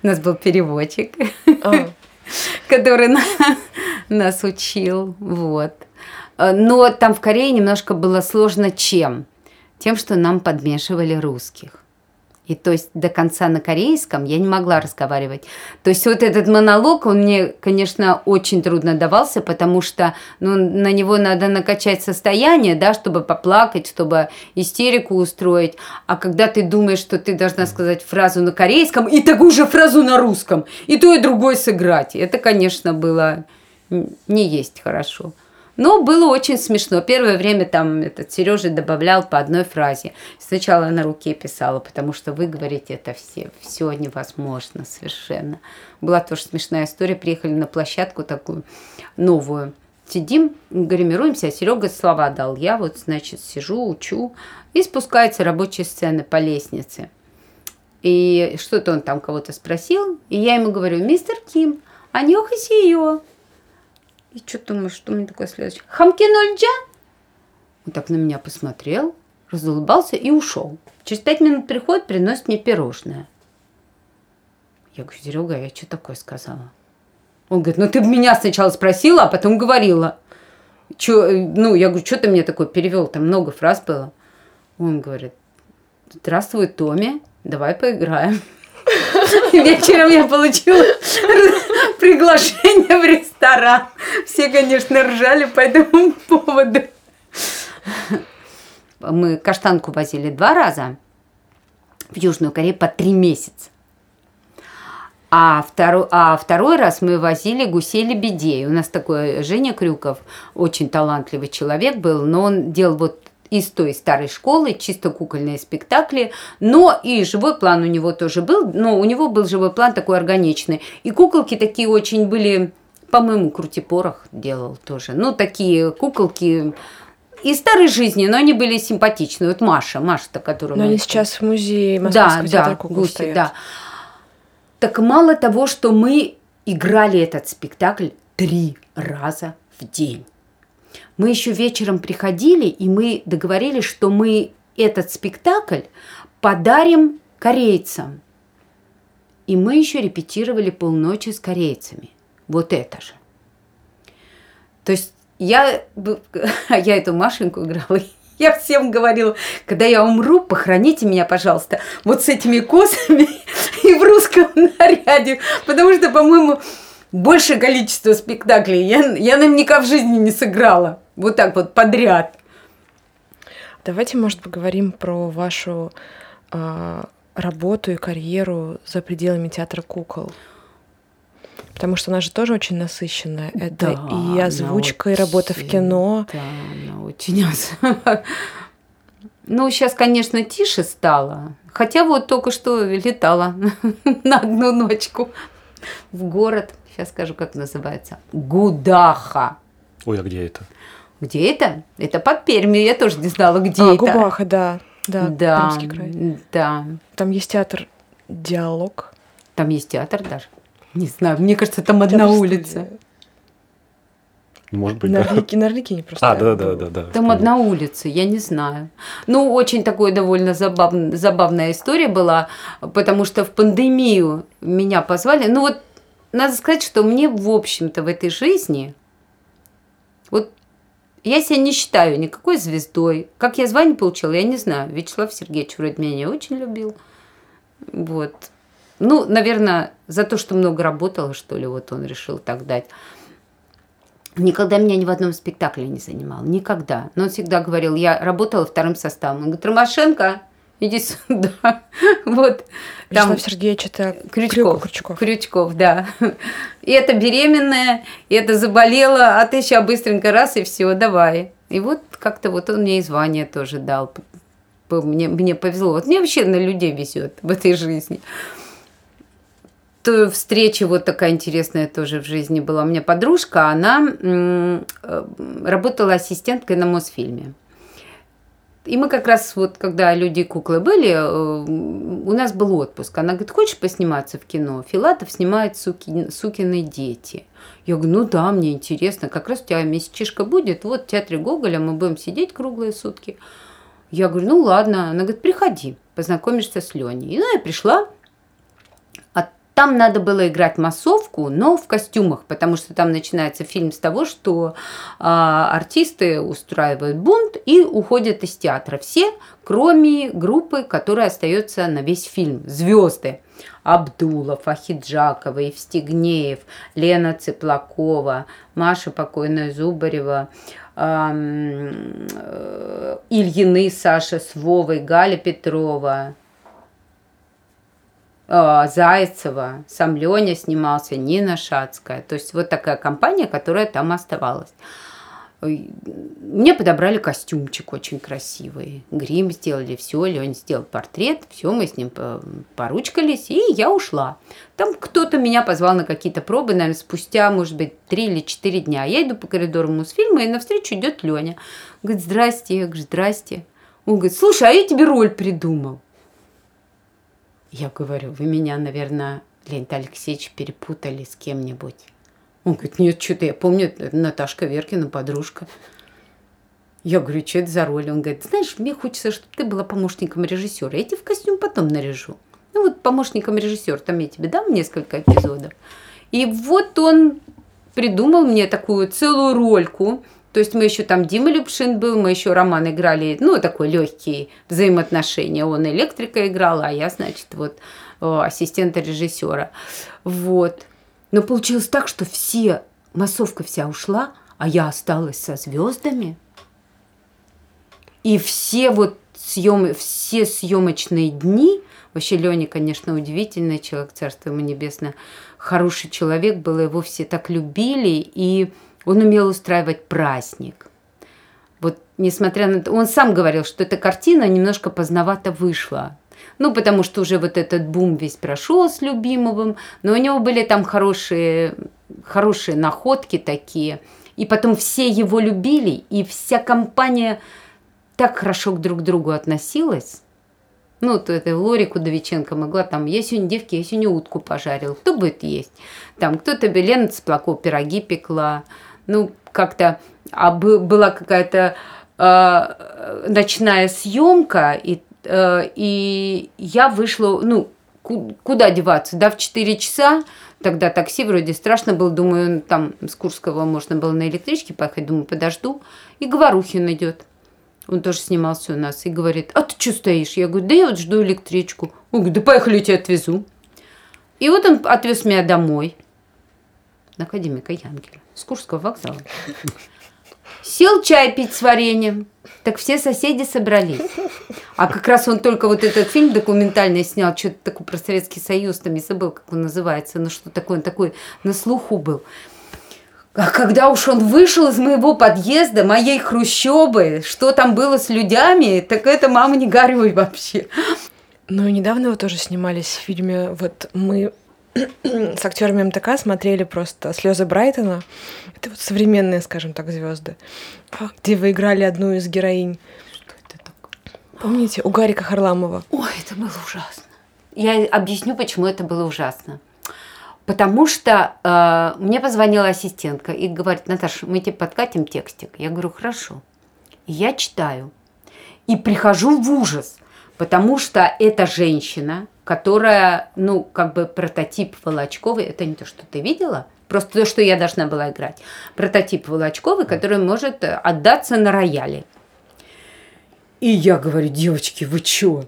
У нас был переводчик, а. который нас учил, вот. Но там в Корее немножко было сложно чем? Тем, что нам подмешивали русских. И то есть до конца на корейском я не могла разговаривать. То есть вот этот монолог, он мне, конечно, очень трудно давался, потому что ну, на него надо накачать состояние, да, чтобы поплакать, чтобы истерику устроить. А когда ты думаешь, что ты должна сказать фразу на корейском и такую же фразу на русском, и то, и другое сыграть, это, конечно, было не есть хорошо. Но было очень смешно. Первое время там этот Сережа добавлял по одной фразе. Сначала на руке писала, потому что выговорить это все, все невозможно совершенно. Была тоже смешная история. Приехали на площадку такую новую. Сидим, гримируемся, а Серега слова дал. Я вот, значит, сижу, учу. И спускается рабочая сцена по лестнице. И что-то он там кого-то спросил. И я ему говорю, мистер Ким, аньохасио. И что думаешь, что мне такое следующее? Хамки нольджа? Он так на меня посмотрел, разулыбался и ушел. Через пять минут приходит, приносит мне пирожное. Я говорю, Серега, я что такое сказала? Он говорит, ну ты меня сначала спросила, а потом говорила. Чё, ну, я говорю, что ты мне такое перевел? Там много фраз было. Он говорит, здравствуй, Томи, давай поиграем. Вечером я получила приглашение в ресторан. Все, конечно, ржали по этому поводу. Мы каштанку возили два раза в Южную Корею по три месяца. А второй, а второй раз мы возили гусей-лебедей. У нас такой Женя Крюков, очень талантливый человек был, но он делал вот из той старой школы, чисто кукольные спектакли, но и живой план у него тоже был, но у него был живой план такой органичный. И куколки такие очень были, по-моему, Крутипорох делал тоже. Ну, такие куколки из старой жизни, но они были симпатичные. Вот Маша, Маша-то, которую... Но они сейчас в музее Московского да, да, кукол гуси, стоят. Да. Так мало того, что мы играли этот спектакль три раза в день. Мы еще вечером приходили, и мы договорились, что мы этот спектакль подарим корейцам. И мы еще репетировали полночи с корейцами. Вот это же. То есть я, я эту Машеньку играла, я всем говорила, когда я умру, похороните меня, пожалуйста, вот с этими косами и в русском наряде, потому что, по-моему, большее количество спектаклей я, я наверняка в жизни не сыграла. Вот так вот подряд. Давайте, может, поговорим про вашу э, работу и карьеру за пределами театра кукол. Потому что она же тоже очень насыщенная. Это да, и озвучка, и работа в кино. Да, она очень Ну, сейчас, конечно, тише стало. Хотя вот только что летала на одну ночку в город. Сейчас скажу, как называется. Гудаха. Ой, а где это? Где это? Это под Пермью, я тоже не знала, где а, это. Губаха, да. Да, да, край. да. Там есть театр «Диалог». Там есть театр даже? Не знаю, мне кажется, там одна театр улица. Может быть, на да. Орлики, на Орликине просто. А, да, да, да, да. Там одна улица, я не знаю. Ну, очень такой довольно забав... забавная история была, потому что в пандемию меня позвали. Ну, вот надо сказать, что мне, в общем-то, в этой жизни, вот я себя не считаю никакой звездой. Как я звание получила, я не знаю. Вячеслав Сергеевич вроде меня не очень любил. Вот. Ну, наверное, за то, что много работала, что ли, вот он решил так дать. Никогда меня ни в одном спектакле не занимал. Никогда. Но он всегда говорил, я работала вторым составом. Он говорит, Ромашенко, иди сюда. вот. Там Вячеслав Сергеевич, это Крючков, Крючков. Крючков, да. И это беременная, и это заболела, а ты сейчас быстренько раз и все, давай. И вот как-то вот он мне и звание тоже дал. Мне, мне повезло. Вот мне вообще на людей везет в этой жизни. То встреча вот такая интересная тоже в жизни была. У меня подружка, она э, работала ассистенткой на Мосфильме. И мы как раз вот, когда люди куклы были, э, у нас был отпуск. Она говорит, хочешь посниматься в кино? Филатов снимает суки, «Сукины дети». Я говорю, ну да, мне интересно, как раз у тебя месячишка будет, вот в театре Гоголя мы будем сидеть круглые сутки. Я говорю, ну ладно. Она говорит, приходи, познакомишься с Леней. И ну, я пришла, Там надо было играть массовку, но в костюмах, потому что там начинается фильм с того, что э, артисты устраивают бунт и уходят из театра. Все, кроме группы, которая остается на весь фильм. Звезды. Абдулов, Ахиджакова, Евстигнеев, Лена Цыплакова, Маша покойная Зубарева, эм, Ильины Саша с Вовой, Галя Петрова, э, Зайцева, сам Леня снимался, Нина Шацкая. То есть вот такая компания, которая там оставалась. Мне подобрали костюмчик очень красивый. Грим сделали, все, Леня сделал портрет, все, мы с ним поручкались, и я ушла. Там кто-то меня позвал на какие-то пробы, наверное, спустя, может быть, три или четыре дня. Я иду по коридору Мосфильма, и навстречу идет Леня. Говорит, здрасте, я говорю, здрасте. Он говорит, слушай, а я тебе роль придумал. Я говорю, вы меня, наверное, Леонид Алексеевич, перепутали с кем-нибудь. Он говорит, нет, что-то я помню, Наташка Веркина, подружка. Я говорю, что это за роль? Он говорит, знаешь, мне хочется, чтобы ты была помощником режиссера. Я тебе в костюм потом наряжу. Ну вот помощником режиссера, там я тебе дам несколько эпизодов. И вот он придумал мне такую целую рольку. То есть мы еще там Дима Любшин был, мы еще роман играли, ну, такой легкий взаимоотношения. Он электрика играл, а я, значит, вот ассистента режиссера. Вот. Но получилось так, что все, массовка вся ушла, а я осталась со звездами. И все вот съемы, все съемочные дни, вообще Леня, конечно, удивительный человек, царство ему небесное, хороший человек был, его все так любили, и он умел устраивать праздник. Вот несмотря на то, он сам говорил, что эта картина немножко поздновато вышла. Ну, потому что уже вот этот бум весь прошел с Любимовым, но у него были там хорошие, хорошие находки такие. И потом все его любили, и вся компания так хорошо к друг другу относилась. Ну, то это Лорику Довиченко могла там, я сегодня девки, я сегодня утку пожарил, кто будет есть? Там кто-то Белена Цыплаков пироги пекла. Ну, как-то, а была какая-то э, ночная съемка, и Э, и я вышла, ну, куда деваться, да, в 4 часа, тогда такси вроде страшно было, думаю, там с Курского можно было на электричке поехать, думаю, подожду, и Говорухин идет. Он тоже снимался у нас и говорит, а ты что стоишь? Я говорю, да я вот жду электричку. Он говорит, да поехали, я тебя отвезу. И вот он отвез меня домой, академика Янгеля, с Курского вокзала. Сел чай пить с вареньем. Так все соседи собрались. А как раз он только вот этот фильм документальный снял, что-то такое про Советский Союз, там не забыл, как он называется, ну что такое, он такой на слуху был. А когда уж он вышел из моего подъезда, моей хрущобы, что там было с людьми, так это мама не горюй вообще. Ну и недавно вы тоже снимались в фильме «Вот мы с актерами МТК смотрели просто слезы Брайтона. Это вот современные, скажем так, звезды, где вы играли одну из героинь. Что это такое? Помните, у Гарика Харламова? Ой, это было ужасно. Я объясню, почему это было ужасно. Потому что э, мне позвонила ассистентка и говорит, Наташа, мы тебе подкатим текстик. Я говорю, хорошо. И я читаю. И прихожу в ужас, потому что эта женщина, которая, ну, как бы прототип Волочковой, это не то, что ты видела, просто то, что я должна была играть. Прототип Волочковой, который может отдаться на рояле. И я говорю, девочки, вы чё?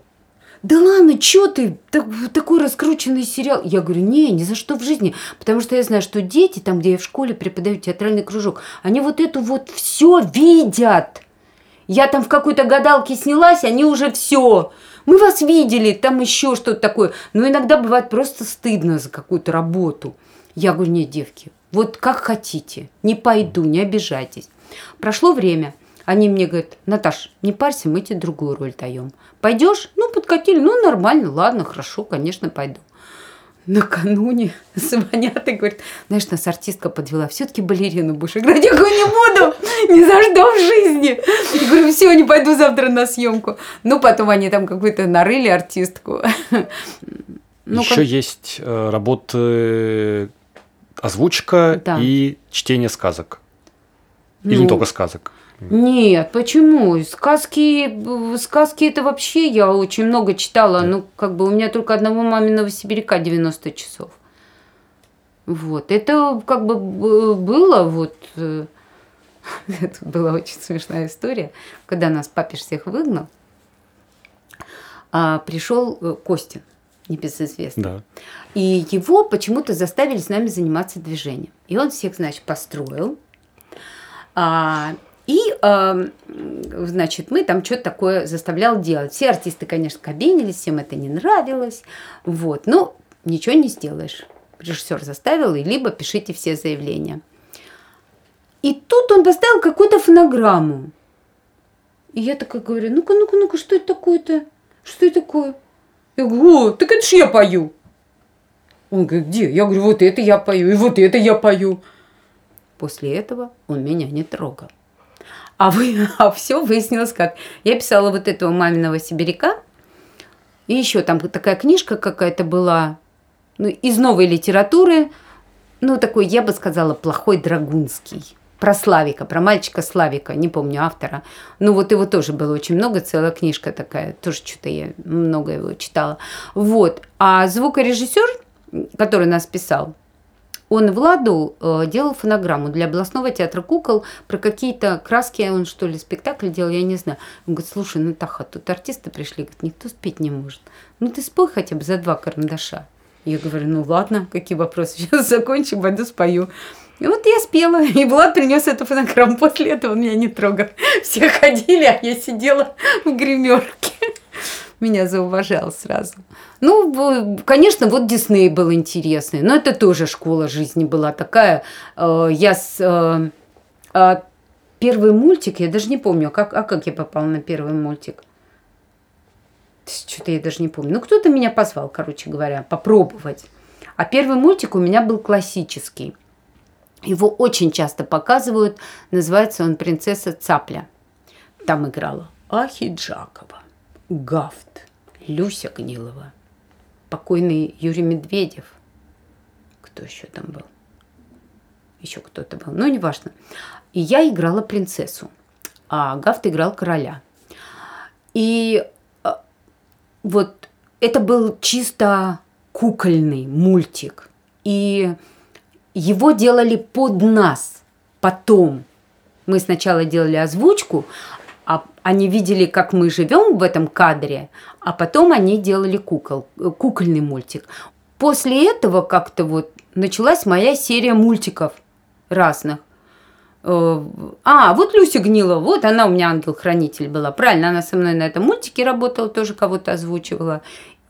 Да ладно, чё ты? Так, такой раскрученный сериал. Я говорю, не, ни за что в жизни. Потому что я знаю, что дети, там, где я в школе преподаю театральный кружок, они вот эту вот все видят. Я там в какой-то гадалке снялась, они уже все мы вас видели, там еще что-то такое. Но иногда бывает просто стыдно за какую-то работу. Я говорю, нет, девки, вот как хотите, не пойду, не обижайтесь. Прошло время, они мне говорят, Наташ, не парься, мы тебе другую роль даем. Пойдешь? Ну, подкатили, ну, нормально, ладно, хорошо, конечно, пойду накануне звонят и говорят, знаешь, нас артистка подвела, все-таки балерину будешь играть. Я говорю, не буду, ни за что в жизни. Я говорю, все, не пойду завтра на съемку. Ну, потом они там какую-то нарыли артистку. Ну, Еще как... есть э, работы озвучка да. и чтение сказок. Или ну, не только сказок. Нет, почему? Сказки, сказки это вообще я очень много читала. Ну, как бы у меня только одного маминого сибиряка 90 часов. Вот. Это как бы было вот... э, Это была очень смешная история. Когда нас папиш всех выгнал, а, пришел э, Костя, небезызвестный. Да. И его почему-то заставили с нами заниматься движением. И он всех, значит, построил. А, и, а, значит, мы там что-то такое заставлял делать. Все артисты, конечно, кабинились, всем это не нравилось. Вот. Ну, ничего не сделаешь. Режиссер заставил, и либо пишите все заявления. И тут он поставил какую-то фонограмму. И я такая говорю, ну-ка, ну-ка, ну-ка, что это такое-то? Что это такое? Я говорю, о, так это ж я пою. Он говорит, где? Я говорю, вот это я пою, и вот это я пою. После этого он меня не трогал. А, вы, а все выяснилось как. Я писала вот этого маминого сибиряка, и еще там такая книжка какая-то была, ну, из новой литературы, ну, такой, я бы сказала, плохой драгунский. Про Славика, про мальчика Славика, не помню автора. Ну, вот его тоже было очень много, целая книжка такая, тоже что-то я много его читала. Вот. А звукорежиссер, который нас писал, он Владу э, делал фонограмму для областного театра кукол про какие-то краски, он что ли спектакль делал, я не знаю. Он говорит, слушай, Натаха, тут артисты пришли, говорит, никто спеть не может. Ну ты спой хотя бы за два карандаша. Я говорю, ну ладно, какие вопросы, сейчас закончим, пойду спою. И вот я спела, и Влад принес эту фонограмму. После этого он меня не трогал. Все ходили, а я сидела в гримерке. Меня зауважал сразу. Ну, конечно, вот Дисней был интересный. Но это тоже школа жизни была такая. Э, Я с... э, а Первый мультик, я даже не помню, а как, а как я попала на первый мультик. Что-то я даже не помню. Ну, кто-то меня позвал, короче говоря, попробовать. А первый мультик у меня был классический. Его очень часто показывают. Называется он «Принцесса Цапля». Там играла Ахи Джакова, Гафт, Люся Гнилова, покойный Юрий Медведев. Кто еще там был? Еще кто-то был. Ну, неважно. И я играла принцессу, а Гафт играл короля. И э, вот это был чисто кукольный мультик. И его делали под нас потом. Мы сначала делали озвучку, а они видели, как мы живем в этом кадре, а потом они делали кукол, э, кукольный мультик. После этого как-то вот началась моя серия мультиков разных. Э, А, вот Люся Гнила, вот она у меня ангел-хранитель была. Правильно, она со мной на этом мультике работала, тоже кого-то озвучивала.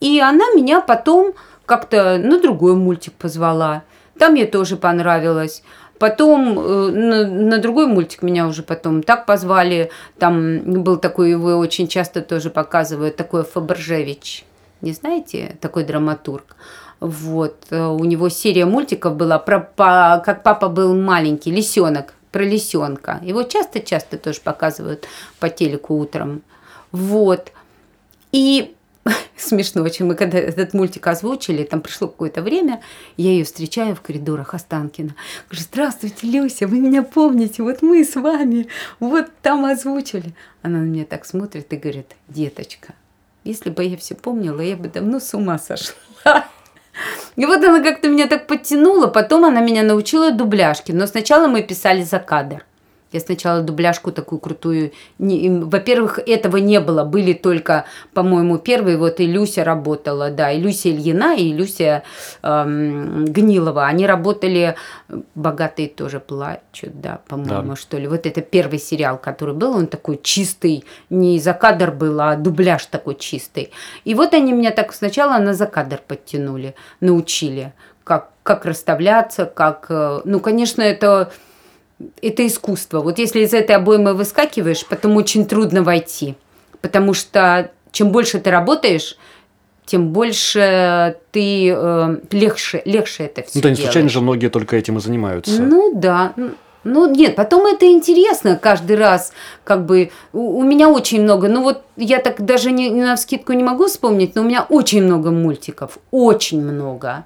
И она меня потом как-то на другой мультик позвала. Там мне тоже понравилось. Потом э, на, на другой мультик меня уже потом так позвали. Там был такой, его очень часто тоже показывают, такой Фабржевич. Не знаете, такой драматург. Вот. э, У него серия мультиков была про па- как папа был маленький, лисенок, про лисенка. Его часто-часто тоже показывают по телеку утром. Вот. И смешно очень. Мы когда этот мультик озвучили, там пришло какое-то время, я ее встречаю в коридорах Останкина. Говорю, здравствуйте, Люся, вы меня помните, вот мы с вами, вот там озвучили. Она на меня так смотрит и говорит, деточка, если бы я все помнила, я бы давно с ума сошла. И вот она как-то меня так подтянула, потом она меня научила дубляжке. Но сначала мы писали за кадр. Я сначала дубляжку такую крутую... Во-первых, этого не было. Были только, по-моему, первые. Вот и Люся работала, да. И Люся Ильина, и Люся эм, Гнилова. Они работали... «Богатые тоже плачут», да, по-моему, Да. что ли. Вот это первый сериал, который был. Он такой чистый. Не за кадр был, а дубляж такой чистый. И вот они меня так сначала на закадр подтянули, научили, как, как расставляться, как... э, Ну, конечно, это это искусство. Вот если из этой обоймы выскакиваешь, потом очень трудно войти. Потому что чем больше ты работаешь, тем больше ты э, легче, легче это все Ну, да, не случайно же многие только этим и занимаются. Ну да. Ну нет, потом это интересно каждый раз, как бы у, у меня очень много, ну вот я так даже не, на скидку не могу вспомнить, но у меня очень много мультиков, очень много.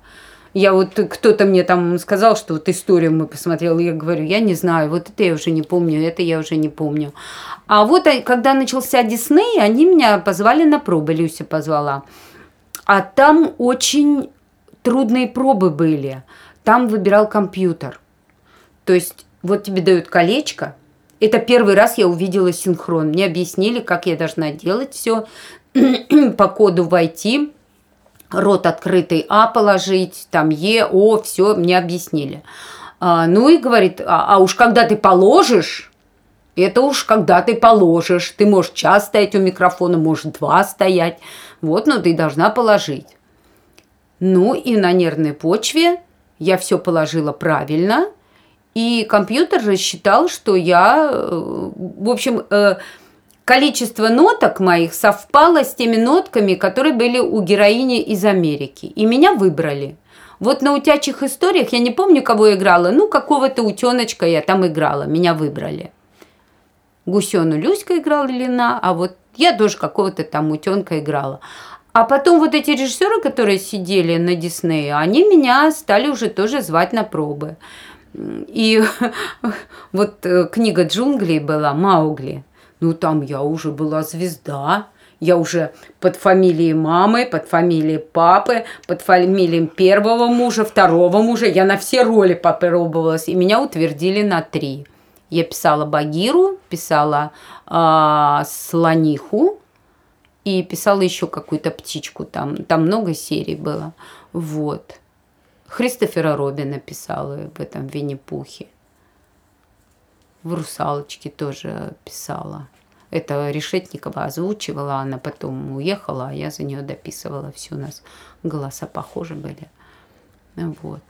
Я вот кто-то мне там сказал, что вот историю мы посмотрели, я говорю, я не знаю, вот это я уже не помню, это я уже не помню. А вот когда начался Дисней, они меня позвали на пробы, Люся позвала. А там очень трудные пробы были. Там выбирал компьютер. То есть вот тебе дают колечко. Это первый раз я увидела синхрон. Мне объяснили, как я должна делать все, по коду войти рот открытый А положить, там Е, О, все мне объяснили. А, ну и говорит, а, а уж когда ты положишь, это уж когда ты положишь. Ты можешь час стоять у микрофона, можешь два стоять. Вот, но ты должна положить. Ну и на нервной почве я все положила правильно. И компьютер рассчитал, что я, э, в общем, э, количество ноток моих совпало с теми нотками, которые были у героини из Америки. И меня выбрали. Вот на утячих историях я не помню, кого играла. Ну, какого-то утеночка я там играла. Меня выбрали. Гусену Люська играла Лина, а вот я тоже какого-то там утенка играла. А потом вот эти режиссеры, которые сидели на Диснее, они меня стали уже тоже звать на пробы. И вот э, книга джунглей была «Маугли». Ну, там я уже была звезда. Я уже под фамилией мамы, под фамилией папы, под фамилией первого мужа, второго мужа. Я на все роли попробовалась, и меня утвердили на три. Я писала Багиру, писала э, Слониху и писала еще какую-то птичку. Там, там много серий было. Вот. Христофера Робина писала в этом Винни-Пухе в «Русалочке» тоже писала. Это Решетникова озвучивала, она потом уехала, а я за нее дописывала. Все у нас голоса похожи были. Вот.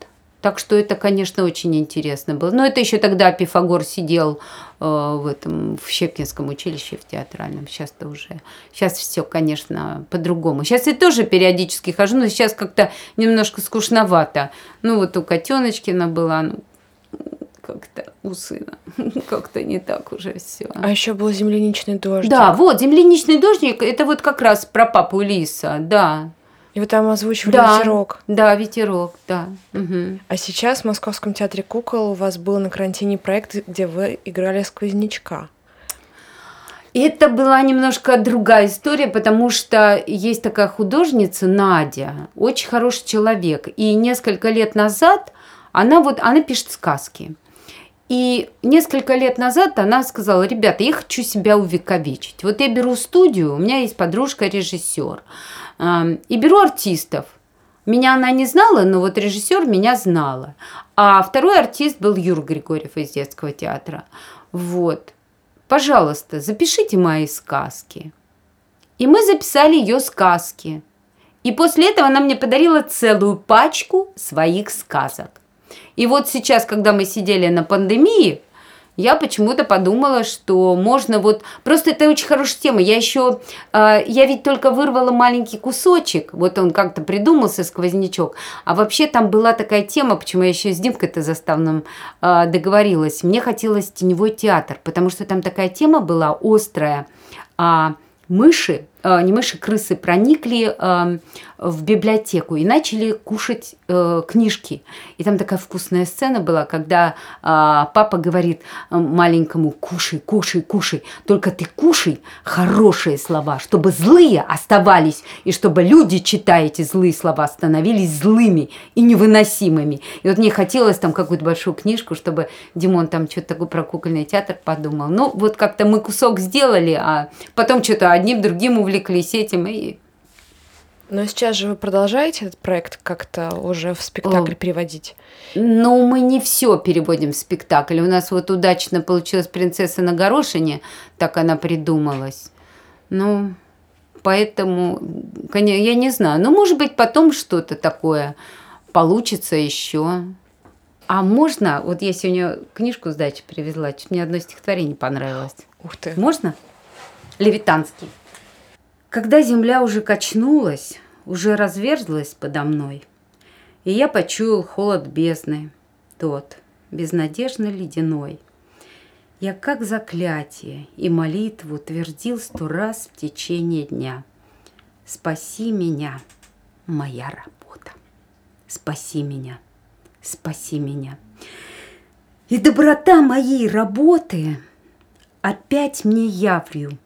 Так что это, конечно, очень интересно было. Но это еще тогда Пифагор сидел э, в этом в Щепкинском училище в театральном. Сейчас-то уже, сейчас все, конечно, по-другому. Сейчас я тоже периодически хожу, но сейчас как-то немножко скучновато. Ну вот у Котеночкина была, ну, как-то у сына. как-то не так уже все. А еще был земляничный дождь. Да, вот, земляничный дождик, это вот как раз про папу Лиса, да. И вы там озвучивали да, ветерок. Да, ветерок, да. Угу. А сейчас в Московском театре кукол у вас был на карантине проект, где вы играли сквознячка. Это была немножко другая история, потому что есть такая художница Надя, очень хороший человек. И несколько лет назад она вот она пишет сказки. И несколько лет назад она сказала, ребята, я хочу себя увековечить. Вот я беру студию, у меня есть подружка-режиссер, и беру артистов. Меня она не знала, но вот режиссер меня знала. А второй артист был Юр Григорьев из детского театра. Вот. Пожалуйста, запишите мои сказки. И мы записали ее сказки. И после этого она мне подарила целую пачку своих сказок. И вот сейчас, когда мы сидели на пандемии, я почему-то подумала, что можно вот... Просто это очень хорошая тема. Я еще... Э, я ведь только вырвала маленький кусочек. Вот он как-то придумался, сквознячок. А вообще там была такая тема, почему я еще с Димкой-то заставным э, договорилась. Мне хотелось теневой театр, потому что там такая тема была острая. А мыши, не мыши, крысы проникли э, в библиотеку и начали кушать э, книжки. И там такая вкусная сцена была, когда э, папа говорит маленькому «кушай, кушай, кушай, только ты кушай хорошие слова, чтобы злые оставались, и чтобы люди, читая эти злые слова, становились злыми и невыносимыми». И вот мне хотелось там какую-то большую книжку, чтобы Димон там что-то такое про кукольный театр подумал. Ну, вот как-то мы кусок сделали, а потом что-то одним другим увлеклись этим и но сейчас же вы продолжаете этот проект как-то уже в спектакль О. переводить? Ну, мы не все переводим в спектакль. У нас вот удачно получилась «Принцесса на горошине», так она придумалась. Ну, поэтому, конечно, я не знаю. Ну, может быть, потом что-то такое получится еще. А можно, вот я сегодня книжку с дачи привезла, чуть мне одно стихотворение понравилось. Ух ты. Можно? Левитанский. Когда земля уже качнулась, уже разверзлась подо мной, и я почуял холод бездны, тот, безнадежно ледяной. Я как заклятие и молитву твердил сто раз в течение дня. Спаси меня, моя работа. спаси меня, спаси меня. И доброта моей работы опять мне явлю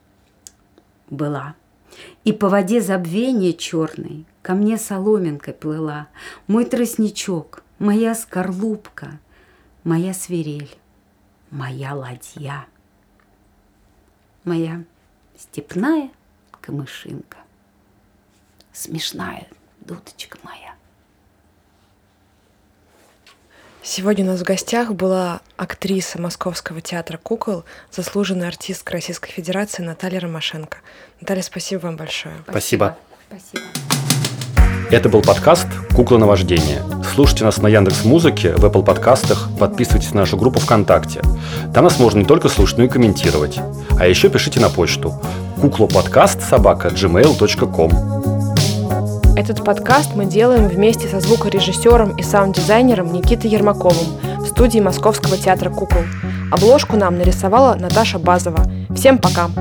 была. И по воде забвения черной ко мне соломинка плыла, Мой тростничок, моя скорлупка, моя свирель, моя ладья, моя степная камышинка, смешная дудочка моя. Сегодня у нас в гостях была актриса Московского театра кукол, заслуженная артистка Российской Федерации Наталья Ромашенко. Наталья, спасибо вам большое. Спасибо. Спасибо. Это был подкаст «Кукла на вождение». Слушайте нас на Яндекс Музыке, в Apple подкастах, подписывайтесь на нашу группу ВКонтакте. Там нас можно не только слушать, но и комментировать. А еще пишите на почту куклоподкаст собака gmail.com. Этот подкаст мы делаем вместе со звукорежиссером и саунд-дизайнером Никитой Ермаковым в студии Московского театра кукол. Обложку нам нарисовала Наташа Базова. Всем пока!